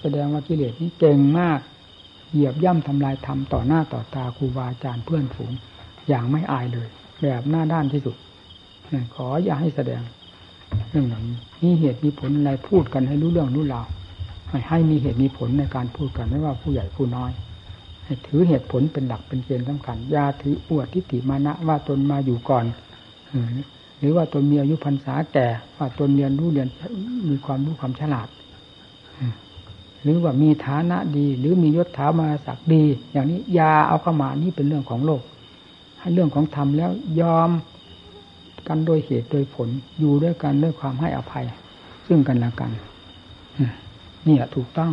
แสดงว่ากิเลสนี้เก่งมากเหยียบย่ำทำลายธรรมต่อหน้าต่อตาครูบาอาจารย์เพื่อนฝูง อย่างไม่อายเลย แบบหน้าด้านที่สุดขออย่าให้แสดงเรื่องเหล่านี้มีเหตุมีผลอะไรพูดกันให้รู้เรื่องรู้ราว ให้มีเหตุมีผลในการพูดกันไม่ว่าผู้ใหญ่ผู้น้อยถือเหตุผลเป็นหลักเป็นเกณฑ์สำคัญอย่าถืออวดทิฏฐิมานะว่าตนมาอยู่ก่อนหรือว่าตนมีอายุพรรษาแก่ว่าตนเรียนรู้เรียนมีความรู้ความฉลาดหรือว่ามีฐานะดี หรือมียศถามาศักดิ์ดี อย่างนี้ยาเอาเข้ามานี่เป็นเรื่องของโลก ให้เรื่องของธรรมแล้วยอมกันโดยเหตุโดยผลอยู่ด้วยกันด้วยความให้อภัย ซึ่งกันและกัน นี่แหละถูกต้อง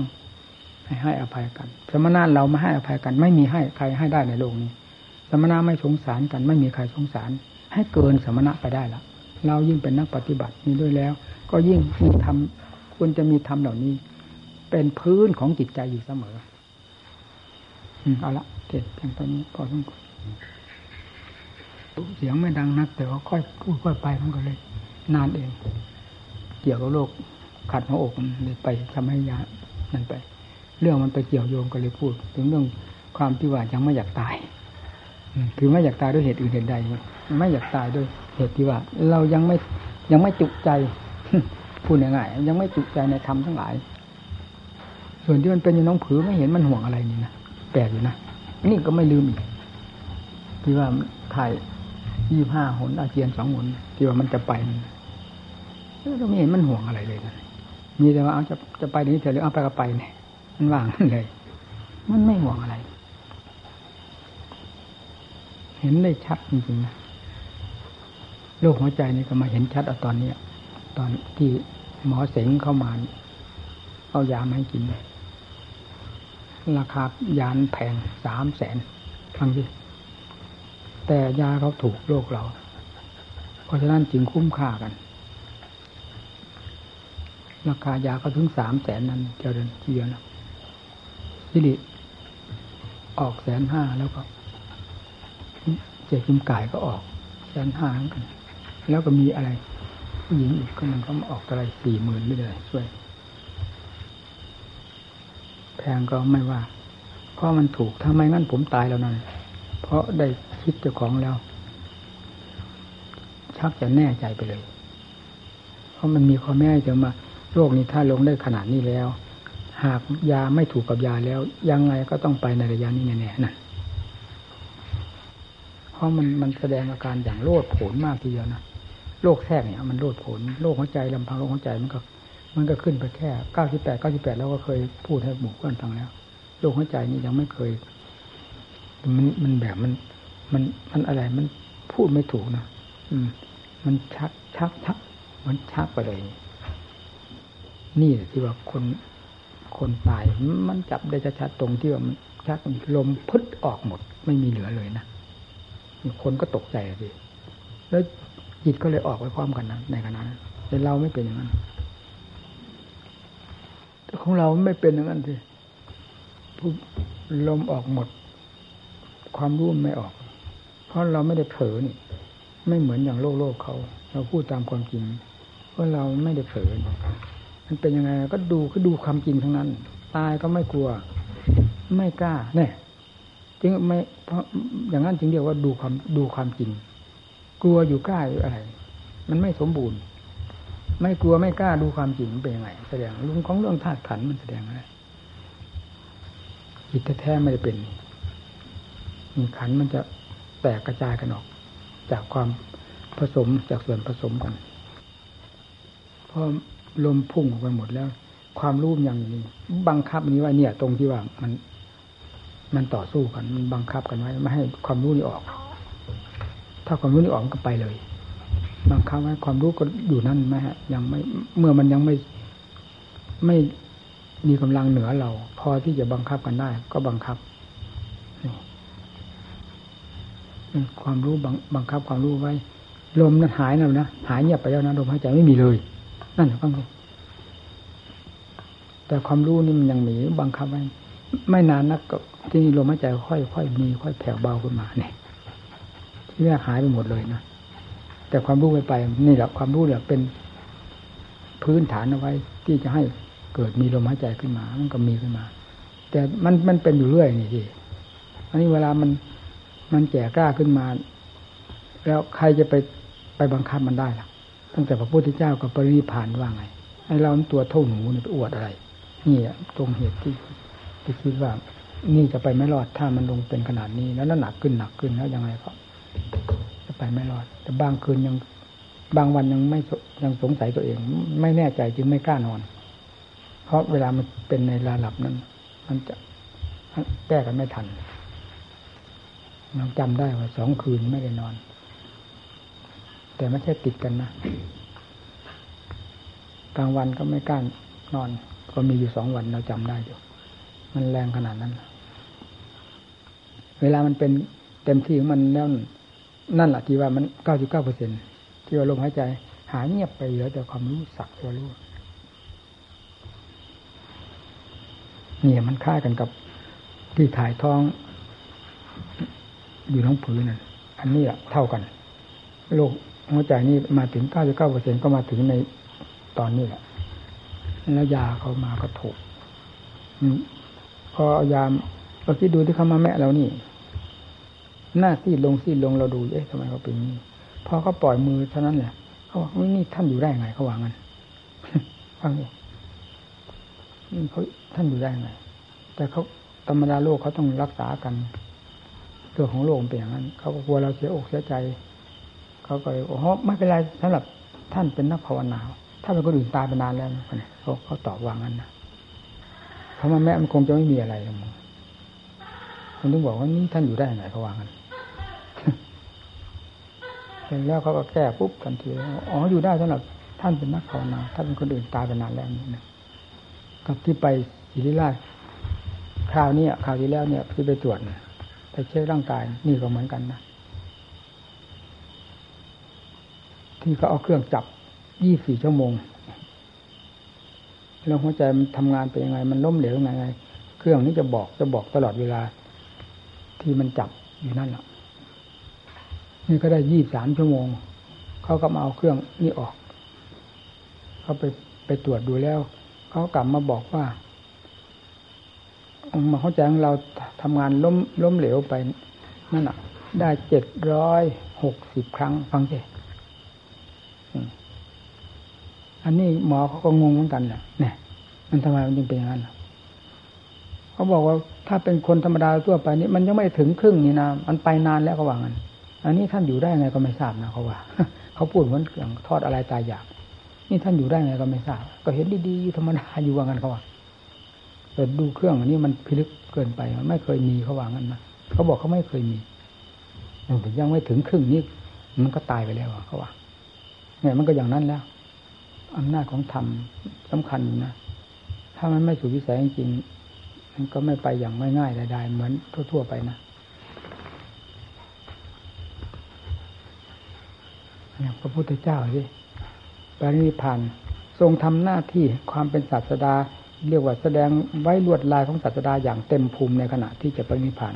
ให้ให้อภัยกัน สมณะเราไม่ให้อภัยกัน ไม่มีให้ใครให้ได้ในโลกนี้ สมณะไม่สงสารกัน ไม่มีใครสงสาร ให้เกินสมณะไปได้ละเรายิ่งเป็นนักปฏิบัตินี้ด้วยแล้ว ก็ยิ่งมีทำควรจะมีธรรมเหล่านี้ เป็นพื้นของจิตใจอยู่เสมอเอาละเจ็ดเพียงตอนนี้พอสมควรเสียงไม่ดังนัก แต่ว่าค่อยพูดค่อยไปมันก็เลย นานเอง เกี่ยวกับโรค ขัดหัวอกมันเลยไปทำให้ยานั่นไป เรื่องมันไปเกี่ยวโยงก็เลยพูด ถึงเรื่องความที่ว่ายังไม่อยากตายคือไม่อยากตายด้วยเหตุอื่นเหตุใดไม่อยากตายด้วยเหตุที่ว่า เรายังไม่ยังไม่จุใจพูดง่ายๆยังไม่จุใจในธรรมทั้งหลาย ส่วนที่มันเป็นอยู่น้องผือไม่เห็นมันห่วงอะไรนี่นะแปลกอยู่นะนี่ก็ไม่ลืมอีกที่ว่าถ่ายยี่ห้าหนอาเจียนสองหนที่ว่ามันจะไปเราไม่เห็นมันห่วงอะไรเลยนะ มีแต่ว่าเอาจะจะไปนี้เถอะหรือเอาไปก็ไปเนี่ยมันว่างเลย มันไม่ห่วงอะไร เห็นได้ชัดจริงๆนะโรคหัวใจนี่ก็มาเห็นชัดเอาตอนนี้ตอนที่หมอเสงเข้ามา เอายามาให้กิน ราคายานแพงสามแสนฟังดิแต่ยาเขาถูกโรคเรา เพราะฉะนั้นจึงคุ้มค่ากัน ราคายาเขาถึงสามแสนนั้นเจริญเทียนะสิริออกแสนห้าแล้วก็เจกิมกายก็ออกแสนห้ากัน แล้วก็มีอะไรผู้หญิงอีกคนหนึ่งเขามาออกอะไรสี่หมื่นไม่ได้ช่วย แพงก็ไม่ว่า เพราะมันถูกถ้าไมงั้นผมตายแล้วนั่นเพราะได้คิดเจ้าของแล้ว ชักจะแน่ใจไปเลย เพราะมันมีข้อแม่จะมา โรคนี้ถ้าลงได้ขนาดนี้แล้ว หากยาไม่ถูกกับยาแล้ว ยังไงก็ต้องไปในระยะนี้แน่ๆนั่นเพราะมันมันแสดงอาการอย่างโลดโผนมากทีเดียวนะโรคแทรกเนี่ย มันโลดโผนโรคหัวใจลำพังโรคหัวใจมันก็ มันก็ขึ้นไปแค่เก้าสิบแปดเก้าสิบแปดเราก็เคยพูดให้หมู่เพื่อนฟังแล้วโรคหัวใจนี่ยังไม่เคย มันมันแบบมัน มันมันอะไรมันพูดไม่ถูกนะอืม มันชักชักชักมันชักไปเลย นี่ที่ว่าคนคนตายมันจับได้ชัดๆตรงที่ว่ามันชักลมพึดออกหมด ไม่มีเหลือเลยนะคนก็ตกใจสิแล้วจิตก็เลยออกไปพร้อมกันนะในขณะนั้นแต่เราไม่เป็นอย่างนั้นแต่ของเราไม่เป็นอย่างนั้นสิลมออกหมด ความรู้ไม่ออก เพราะเราไม่ได้เผลอนี่ ไม่เหมือนอย่างโลกโลกเขา เราพูดตามความจริงเพราะเราไม่ได้เผลอ มันเป็นยังไงก็ดูก็ดูความจริงทั้งนั้น ตายก็ไม่กลัว ไม่กล้าเนี่ยจึงไม่เพราะอย่างนั้นจึงเรียกว่าดูความดูความจริง กลัวอยู่กล้าอยู่อะไร มันไม่สมบูรณ์ ไม่กลัวไม่กล้าดูความจริงเป็นยังไง แสดงเรื่องของเรื่องธาตุขันมันแสดงอะไรจิตแท้ไม่ได้เป็นมีขันมันจะแตกกระจายกันออก จากความผสมจากส่วนผสมกันพอ ลมพุ่งออกไปหมดแล้ว ความรู้อย่างนี้บังคับนี้ว่าเนี่ย ตรงที่ว่ามัน มันต่อสู้กัน มันบังคับกันไว้ไม่ให้ความรู้นี้ออก ถ้าความรู้นี้ออกก็ไปเลย บังคับไว้ความรู้ก็อยู่นั่นไหมฮะ ยังไม่ เมื่อมันยังไม่ไม่มีกำลังเหนือเรา พอที่จะบังคับกันได้ ก็บังคับความรู้บังบังคับความรู้ไว้ ลมนั้นหายแล้วนะหายเงียบไปแล้วนะลมหายใจไม่มีเลย นั่นฟังดูแต่ความรู้นี่มันยังมีบังคับไว้ไม่นานนักก็ที่นี่ลมหายใจค่อยค่อยมีค่อยแผ่วเบาขึ้นมาเนี่ยที่แรกหายไปหมดเลยนะแต่ความรู้ไปไป นี่แหละความรู้เนี่ยเป็นพื้นฐานเอาไว้ ที่จะให้เกิดมีลมหายใจขึ้นมามันก็มีขึ้นมา แต่มันมันเป็นอยู่เรื่อยนี่ทีอันนี้เวลามันมันแก่กล้าขึ้นมา แล้วใครจะไปไปบังคับมันได้ล่ะ ตั้งแต่พระพุทธเจ้ากับปรินิพานว่าไงไอ้เราตัวเท่าหนูนี่ไปอวดอะไร นี่ตรงเหตุที่ที่คิดว่านี่จะไปไม่รอดถ้ามันลงเป็นขนาดนี้ แล้วหนักขึ้นหนักขึ้นแล้วยังไงก็จะไปไม่รอด แต่บางคืนยังบางวันยังไม่ยังสงสัยตัวเอง ไม่แน่ใจจึงไม่กล้านอน เพราะเวลามันเป็นในระดับนั้น มันจะแก้กันไม่ทันเราจำได้ว่าสองคืนไม่ได้นอน แต่ไม่ใช่ติดกันนะกลางวันก็ไม่กล้านอน ก็มีอยู่สองวันเราจำได้อยู่ มันแรงขนาดนั้น เวลามันเป็นเต็มที่ของมันแล้วนั่นแหละที่ว่ามันเก้าสิบเก้าเปอร์เซ็นที่ว่าลมหายใจ หายเงียบไปเหลือแต่ความรู้สักตัวรู้นี่มันค่ากันกับที่ถ่ายท้อง อยู่ท้องผืนนั่นอันนี้อะเท่ากันโรค หัวใจนี่มาถึงเก้าสิบเก้าเปอร์เซ็นก็มาถึงในตอนนี้แหละ แล้วยาเขามาก็ถูกพอยามเราคิดดูที่เขามาแม่เรานี่ หน้าซีดลงซีดลงเราดูเอ๊ะทำไมเขาเป็นนี้พอเขาปล่อยมือเท่านั้นแหละเขาบอกนี่ท่านอยู่ได้ไงเขาวางั้นฟังดิเขาท่านอยู่ได้ไงแต่เขาธรรมดาโลกเขาต้องรักษากันเรื่องของโลกเป็นอย่างนั้นเขาก็กลัวเราเสียอกเสียใจ เขาก็เลยโอ้โหไม่เป็นไรสำหรับท่านเป็นนักภาวนา ถ้าเป็นคนอื่นตายไปนานแล้วนะเขาเขาตอบวางั้นนะเพราะมันแม่มันคงจะไม่มีอะไรหรอกมึงคนต้องบอกว่านี่ท่านอยู่ได้ไงเขาวางกันเสร็จแล้วเขาก็แก้ปุ๊บทันทีอ๋ออยู่ได้สำหรับท่านเป็นนักภาวนาถ้าเป็นคนอื่นตายไปนานแล้วนี่นะกับที่ไปศิริราชคราวนี้คราวที่แล้วเนี่ยที่ไปตรวจไปเช็คร่างกายนี่ก็เหมือนกันนะ ที่เขาเอาเครื่องจับยี่สี่ชั่วโมง แล้วหัวใจมันทำงานเป็นยังไง มันล้มเหลวยังไง เครื่องนี้จะบอกจะบอกตลอดเวลา ที่มันจับอยู่นั่นแหละนี่ก็ได้ยี่สามชั่วโมง เขาก็มาเอาเครื่องนี่ออก เขาไปไปตรวจดูแล้ว เขากลับมาบอกว่ามาเข้าใจของเราทำงานล้มล้มเหลวไปนั่นอะ ได้เจ็ดร้อยหกสิบครั้งฟังสิ อันนี้หมอเขาก็งงเหมือนกันแหละเนี่ยมันทำไมมันจึงเป็นอย่างนั้นเขาบอกว่าถ้าเป็นคนธรรมดาทั่วไปนี่มันยังไม่ถึงครึ่งนี่นะมันไปนานแล้วเขาว่างั้นอันนี้ท่านอยู่ได้ไงก็ไม่ทราบนะเขาว่าเขาพูดเหมือนอย่างทอดอะไรตายอยาก นี่ท่านอยู่ได้ไงก็ไม่ทราบ ก็เห็นดีๆอยู่ธรรมดาอยู่ว่างั้นเขาว่าแต่ดูเครื่องอันนี้มันพิลึกเกินไปมันไม่เคยมีเขาว่างั้นนะเขาบอกเขาไม่เคยมียังไม่ถึงครึ่งนี้มันก็ตายไปแล้วเขาว่า เนี่ยมันก็อย่างนั้นแล้วอำนาจของธรรมสำคัญนะถ้ามันไม่สู่วิสัยจริงมันก็ไม่ไปอย่างไม่ง่ายใดๆเหมือนทั่ว ๆ ไปนะอย่างพระพุทธเจ้าสิปรินิพานทรงทำหน้าที่ความเป็นศาสดา เรียกว่าแสดงไว้ลวดลายของศาสดาอย่างเต็มภูมิในขณะที่จะปรินิพาน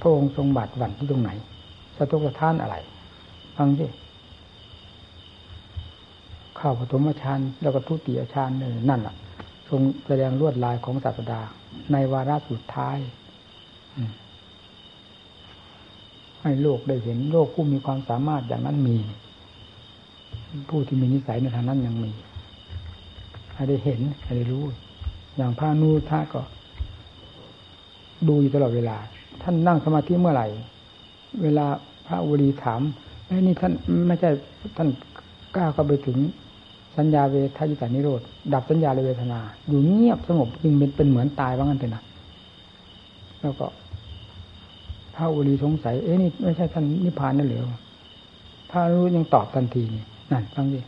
พระองค์ทรงบาดหวั่นที่ตรงไหนสะทกสะท้านอะไรฟังสิ เข้าปฐมฌานแล้วก็ทุติยฌานเลยนั่นแหละทรงแสดงลวดลายของศาสดา ในวาระสุดท้ายให้โลกได้เห็นโลกผู้มีความสามารถอย่างนั้นมี ผู้ที่มีนิสัยในทางนั้นยังมีให้ได้เห็นให้ได้รู้ อย่างพระนูท่าก็ ดูอยู่ตลอดเวลา ท่านนั่งสมาธิเมื่อไหร่ เวลาพระวรีถามไอ้นี่ท่านไม่ใช่ท่านกล้าเข้าไปถึง สัญญาเวทายตานิโรธดับสัญญาเวทนา อยู่เงียบสงบยิ่งเป็นเป็นเหมือนตายว่างั้นเถอะนะแล้วก็พระอุลีสงสัยเอ๊ะนี่ไม่ใช่ท่านนิพพานนั่นหรือพระรู้ยังตอบทันทีนี่นั่นฟังดิ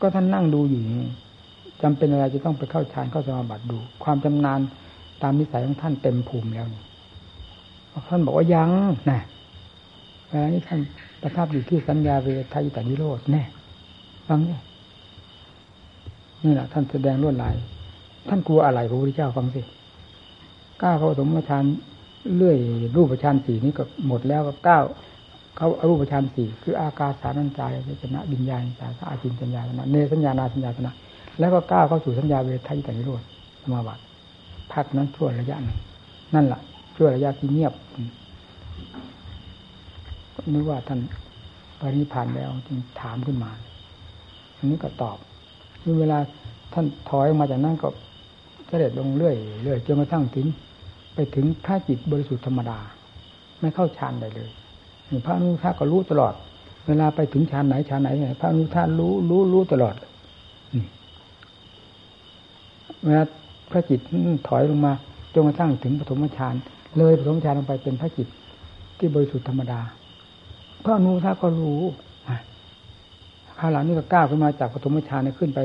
ก็ท่านนั่งดูอยู่จำเป็นอะไรจะต้องไปเข้าฌานเข้าสมาบัติดู ความจำนานตามนิสัยของท่านเต็มภูมิแล้วนี่ท่านบอกว่ายังนะเวลานี้ท่านประทับอยู่ที่สัญญาเวทายตานิโรธแน่ฟังเนี่ย นี่แหละท่านแสดงลวดลาย ท่านกลัวอะไรพระพุทธเจ้าฟังสิก้าวเข้าสมฌานเรื่อยรูปฌานสี่นี้ก็หมดแล้วก็ก้าวเขาอารูปฌานสี่คืออากาสานัญจายชนะบิญญาณจายอาจินสัญญาณเนสัญญานาสัญญาณแล้วก็ก้าวเข้าสู่สัญญาเวทายตานิโรธสมาบัติพักนั้นช่วระยะหนึ่งนั่นแหละช่วระยะที่เงียบนึกว่าท่านปริพันธ์แล้วจึงถามขึ้นมาอันนี้ก็ตอบ เวลาท่านถอยมาจากนั้นก็เสด็จลงเรื่อยเรื่อยจนกระทั่งถึง ไปถึงท่าจิตบริสุทธิ์ธรรมดา ไม่เข้าฌานใดเลยพระอนุทาก็รู้ตลอด เวลาไปถึงฌานไหนฌานไหนพระอนุทารู้รู้รู้ตลอดเวลาพระจิตถอยลงมาจนกระทั่งถึงปฐมฌานเลยปฐมฌานลงไปเป็นพระจิตที่บริสุทธิ์ธรรมดาพระอนุทาก็รู้ ข้าหลังนี้ก็ก้าวขึ้นมาจากปฐมฌานขึ้นไป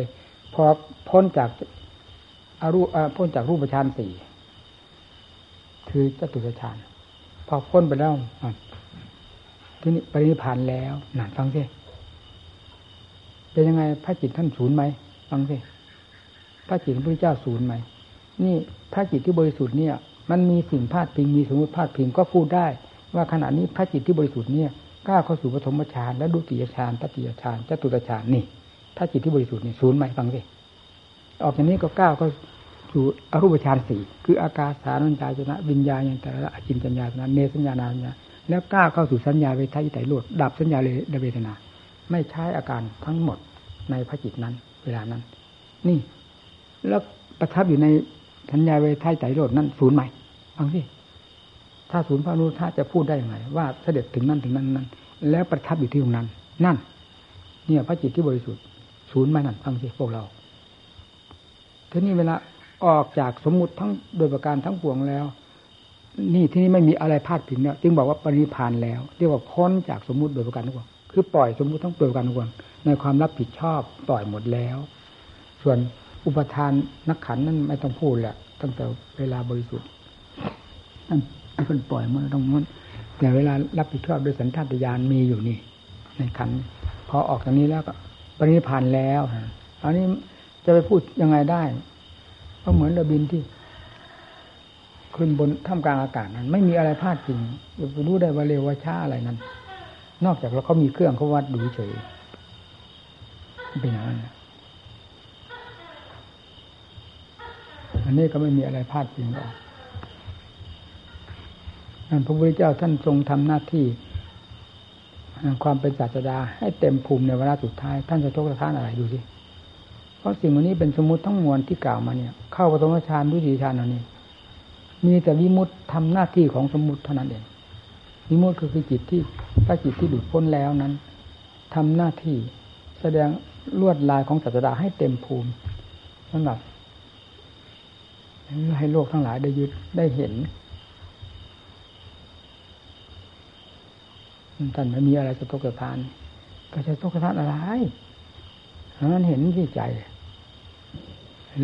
พอพ้นจากอารูพ้นจากรูปฌานสี่คือจตุตฌานพอพ้นไปแล้วที่นี่ปรินิพานแล้วนั่นฟังสิเป็นยังไงพระจิตท่านศูนย์ไหมฟังสิพระจิตพระพุทธเจ้าศูนย์ไหมนี่พระจิตที่บริสุทธิ์เนี่ย มันมีสิ่งพาดพิงมีสมมติพาดพิงก็พูดได้ ว่าขณะนี้พระจิตที่บริสุทธิ์เนี่ย ก้าวเข้าสู่ปฐมฌานและดุติยฌานตติยฌานจตุตฌานนี่ ถ้าจิตที่บริสุทธิ์นี่ศูนย์ไหมฟังสิออกจากนี้ก็ก้าวเข้าสู่อรูปฌานสี่คืออากาสานัญจายนะวิญญาณอย่างแต่ละอจินจัญญาณเนสัญญาณาญาแล้วก้าวเข้าสู่สัญญาเวทายไตโลดดับสัญญาเลเวทนา ไม่ใช้อาการทั้งหมดในพระจิตนั้น เวลานั้น นี่ แล้วประทับอยู่ในสัญญาเวทายไตโลดนั้นศูนย์ไหมฟังสิ ถ้าศูนย์พระนุท่าจะพูดได้ยังไง ว่าเสด็จถึงนั้นถึงนั้นนั้น แล้วประทับอยู่ที่ตรงนั้น นั่น เนี่ยพระจิตที่บริสุทธิ์ศูนย์ไหมนั่นฟังสิพวกเราทีนี้เวลาออกจากสมมุติทั้งโดยประการทั้งปวงแล้ว นี่ที่นี่ไม่มีอะไรพลาดผิดเนี่ยจึงบอกว่าปริพานแล้ว เรียกว่าพ้นจากสมมุติโดยประการทั้งปวงคือปล่อยสมมุติทั้งโดยประการทั้งปวงในความรับผิดชอบปล่อยหมดแล้ว ส่วนอุปทานนักขันนั้นไม่ต้องพูดแหละตั้งแต่เวลาบริสุทธิ์นั่น เป็นปล่อยมันต้องมันแต่เวลารับผิดชอบโดยสัญชาตญาณมีอยู่นี่ ในขันพอออกจากนี้แล้วก็ปริพานแล้วอันนี้จะไปพูดยังไงได้ก็เหมือนเรือบินที่ขึ้นบนท่ามกลางอากาศนั้น ไม่มีอะไรพลาดจริงจะรู้ได้ว่าเร็วว่าช้าอะไรนั้น นอกจากเราเขามีเครื่องเขาวัดดูเฉยเป็นอย่างนั้นอันนี้ก็ไม่มีอะไรพลาดจริงหรอก พระพุทธเจ้าท่านทรงทำหน้าที่ ความเป็นศาสดาให้เต็มภูมิในเวลาสุดท้าย ท่านจะทกท่านอะไรดูสิเพราะสิ่งวันนี้เป็นสมมติทั้งมวลที่กล่าวมาเนี่ย เข้าปฐมฌานดุติฌานเหล่านี้ มีแต่วิมุตทำหน้าที่ของสมมติเท่านั้นเองวิมุตก็คือจิตที่พระจิตที่หลุดพ้นแล้วนั้นทำหน้าที่แสดงลวดลายของศาสดาให้เต็มภูมิสำหรับให้โลกทั้งหลายได้ยึดได้เห็น ท่านไม่มีอะไรจะตกกระทานก็จะตกกระทานอะไรนั้นเห็นที่ใจ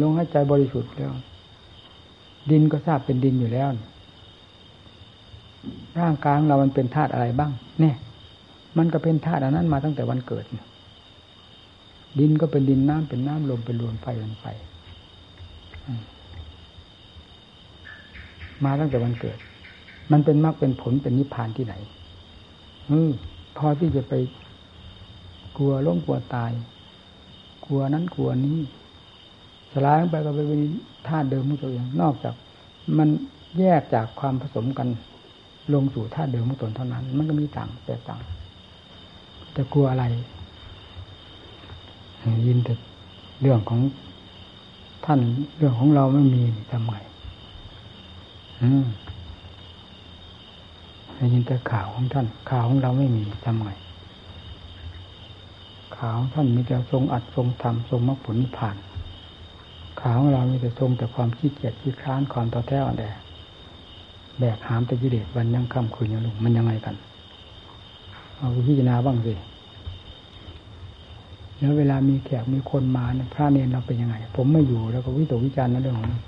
ลงให้ใจบริสุทธิ์แล้ว ดินก็ทราบเป็นดินอยู่แล้ว ร่างกายของเรามันเป็นธาตุอะไรบ้าง เนี่ย มันก็เป็นธาตุอันนั้นมาตั้งแต่วันเกิด ดินก็เป็นดินน้ำเป็นน้ำลมเป็นลมไฟเป็นไฟ มาตั้งแต่วันเกิด มันเป็นมรรคเป็นผลเป็นนิพพานที่ไหน พอที่จะไปกลัวล้มกลัวตาย กลัวนั้นกลัวนี้สลายไปก็ไปเป็นธาตุเดิมของตัวเองนอกจาก มันแยกจากความผสมกันลงสู่ธาตุเดิมของตนเท่านั้น มันก็มีต่างแตกต่างแต่กลัวอะไรยินแต่เรื่องของท่านเรื่องของเราไม่มีทำไงอืม ได้ยินแต่ข่าวของท่าน ข่าวของเราไม่มีทำไงข่าวท่านมีแต่ทรงอัดทรงทำทรงมรรคผลนิพพานข่าวของเรามีแต่ทรงแต่ความขี้เกียจขี้คร้านความต่อแท้อ่อนแอแบกหามแต่กิเลสวันยังค่ำคืนยังลุงมันยังไงกัน เอาพิจารณาบ้างสิแล้วเวลามีแขกมีคนมาเนี่ยพระเนรเราเป็นยังไง ผมไม่อยู่แล้วก็วิตกวิจารณ์ในเรื่องของนี้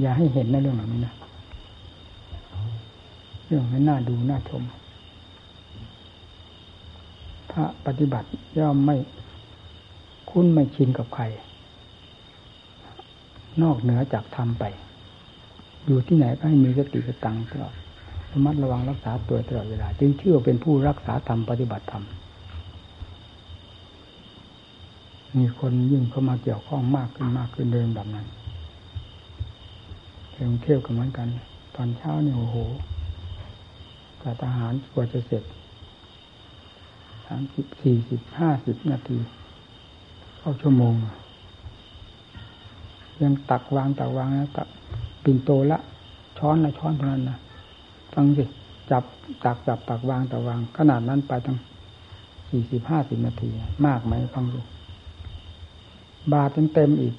อย่าให้เห็นในเรื่องเหล่านี้นะ เรื่องไม่น่าดูน่าชม พระปฏิบัติย่อมไม่คุ้นไม่ชินกับใคร นอกเหนือจากธรรมไป อยู่ที่ไหนก็ให้มีสติสตังตลอดสมัดระวังรักษาตัวตลอดเวลา จึงเชื่อเป็นผู้รักษาธรรมปฏิบัติธรรมมีคนยิ่งเข้ามาเกี่ยวข้องมากขึ้นมากขึ้นเดินแบบนั้นกรุงเทพก็เหมือนกัน ตอนเช้าเนี่ยโอ้โห กับทหารกว่าจะเสร็จสามสิบสี่สิบห้าสิบนาทีเข้าชั่วโมง ยังตักวางตักวางนะตักปิ่นโตละ ช้อนละช้อนเท่านั้นนะฟังสิจับตักจับตักวางตักวาง ขนาดนั้นไปตั้งสี่สิบห้าสิบนาที มากไหมฟังดูบาทเต็มเต็มอีก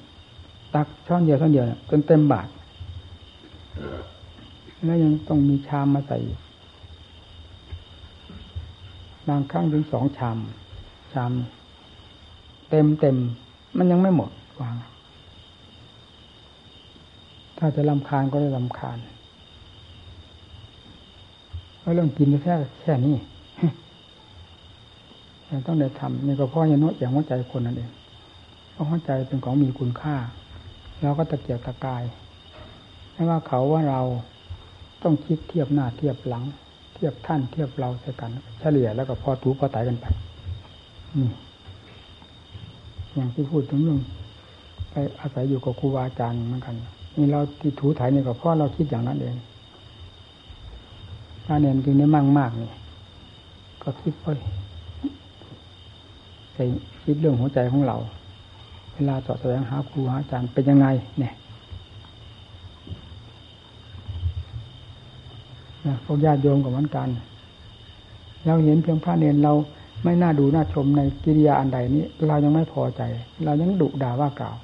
ตักช้อนเดียวช้อนเดียวเต็มเต็มบาทแล้วยังต้องมีชามมาใส่ บางครั้งถึงสองชามชามเต็มเต็มมันยังไม่หมดวางถ้าจะลำคาญก็ได้ลำคาญเพราะเรื่องกินแค่แค่นี้ต่ต้องได้ทำนี่ก็เพราะยันโน้อย่างหัวใจคนนั่นเองเพราะหัวใจเป็นของมีคุณค่าเราก็ตะเกียกตะกายไม่ว่าเขาว่าเราต้องคิดเทียบหน้าเทียบหลัง ทียบท่านเทียบเราใช่กัน เฉลี่ยแล้วก็พอถูพอตายกันไปนี่อย่างที่พูดถึงเรื่องไปอาศัยอยู่กับครูบาอาจารย์เหมือนกันนี่เราที่ถูถ่ายนี่ก็เพราะเราคิดอย่างนั้นเองถ้าเนียนจริงได้มั่งมากนี่ก็คิดไปใส่คิดเรื่องหัวใจของเรา เวลาสาะแสวงหาครูหาอาจารย์เป็นยังไง เนี่ย นะพวกญาติโยมกับมันกัน เราเห็นเพียงพระเนนเราไม่น่าดูน่าชมในกิริยาอันใดนี้ เรายังไม่พอใจ เรายังดุด่าว่ากล่าว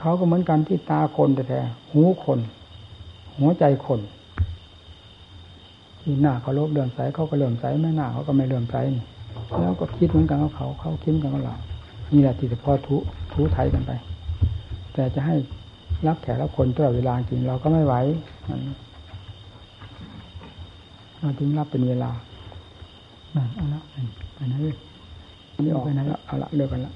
เขาก็เหมือนกันที่ตาคนแต่แท้หูคน หัวใจคนที่หน้าเขาลบเลื่อมใสเขาก็เลื่อมใสไม่หน้าเขาก็ไม่เลื่อมใสนี่แล้วก็คิดเหมือนกันกับเขาเขาคิดกันกับเรานี่แหละที่จะพอทุทุไทยกันไป แต่จะให้รับแขกรับคนตลอดเวลาจริงเราก็ไม่ไหว มันเราถึงรับเป็นเวลาเอาละไปไหนเลยนี่ออกไปไหนละเอาละเลิกกันละ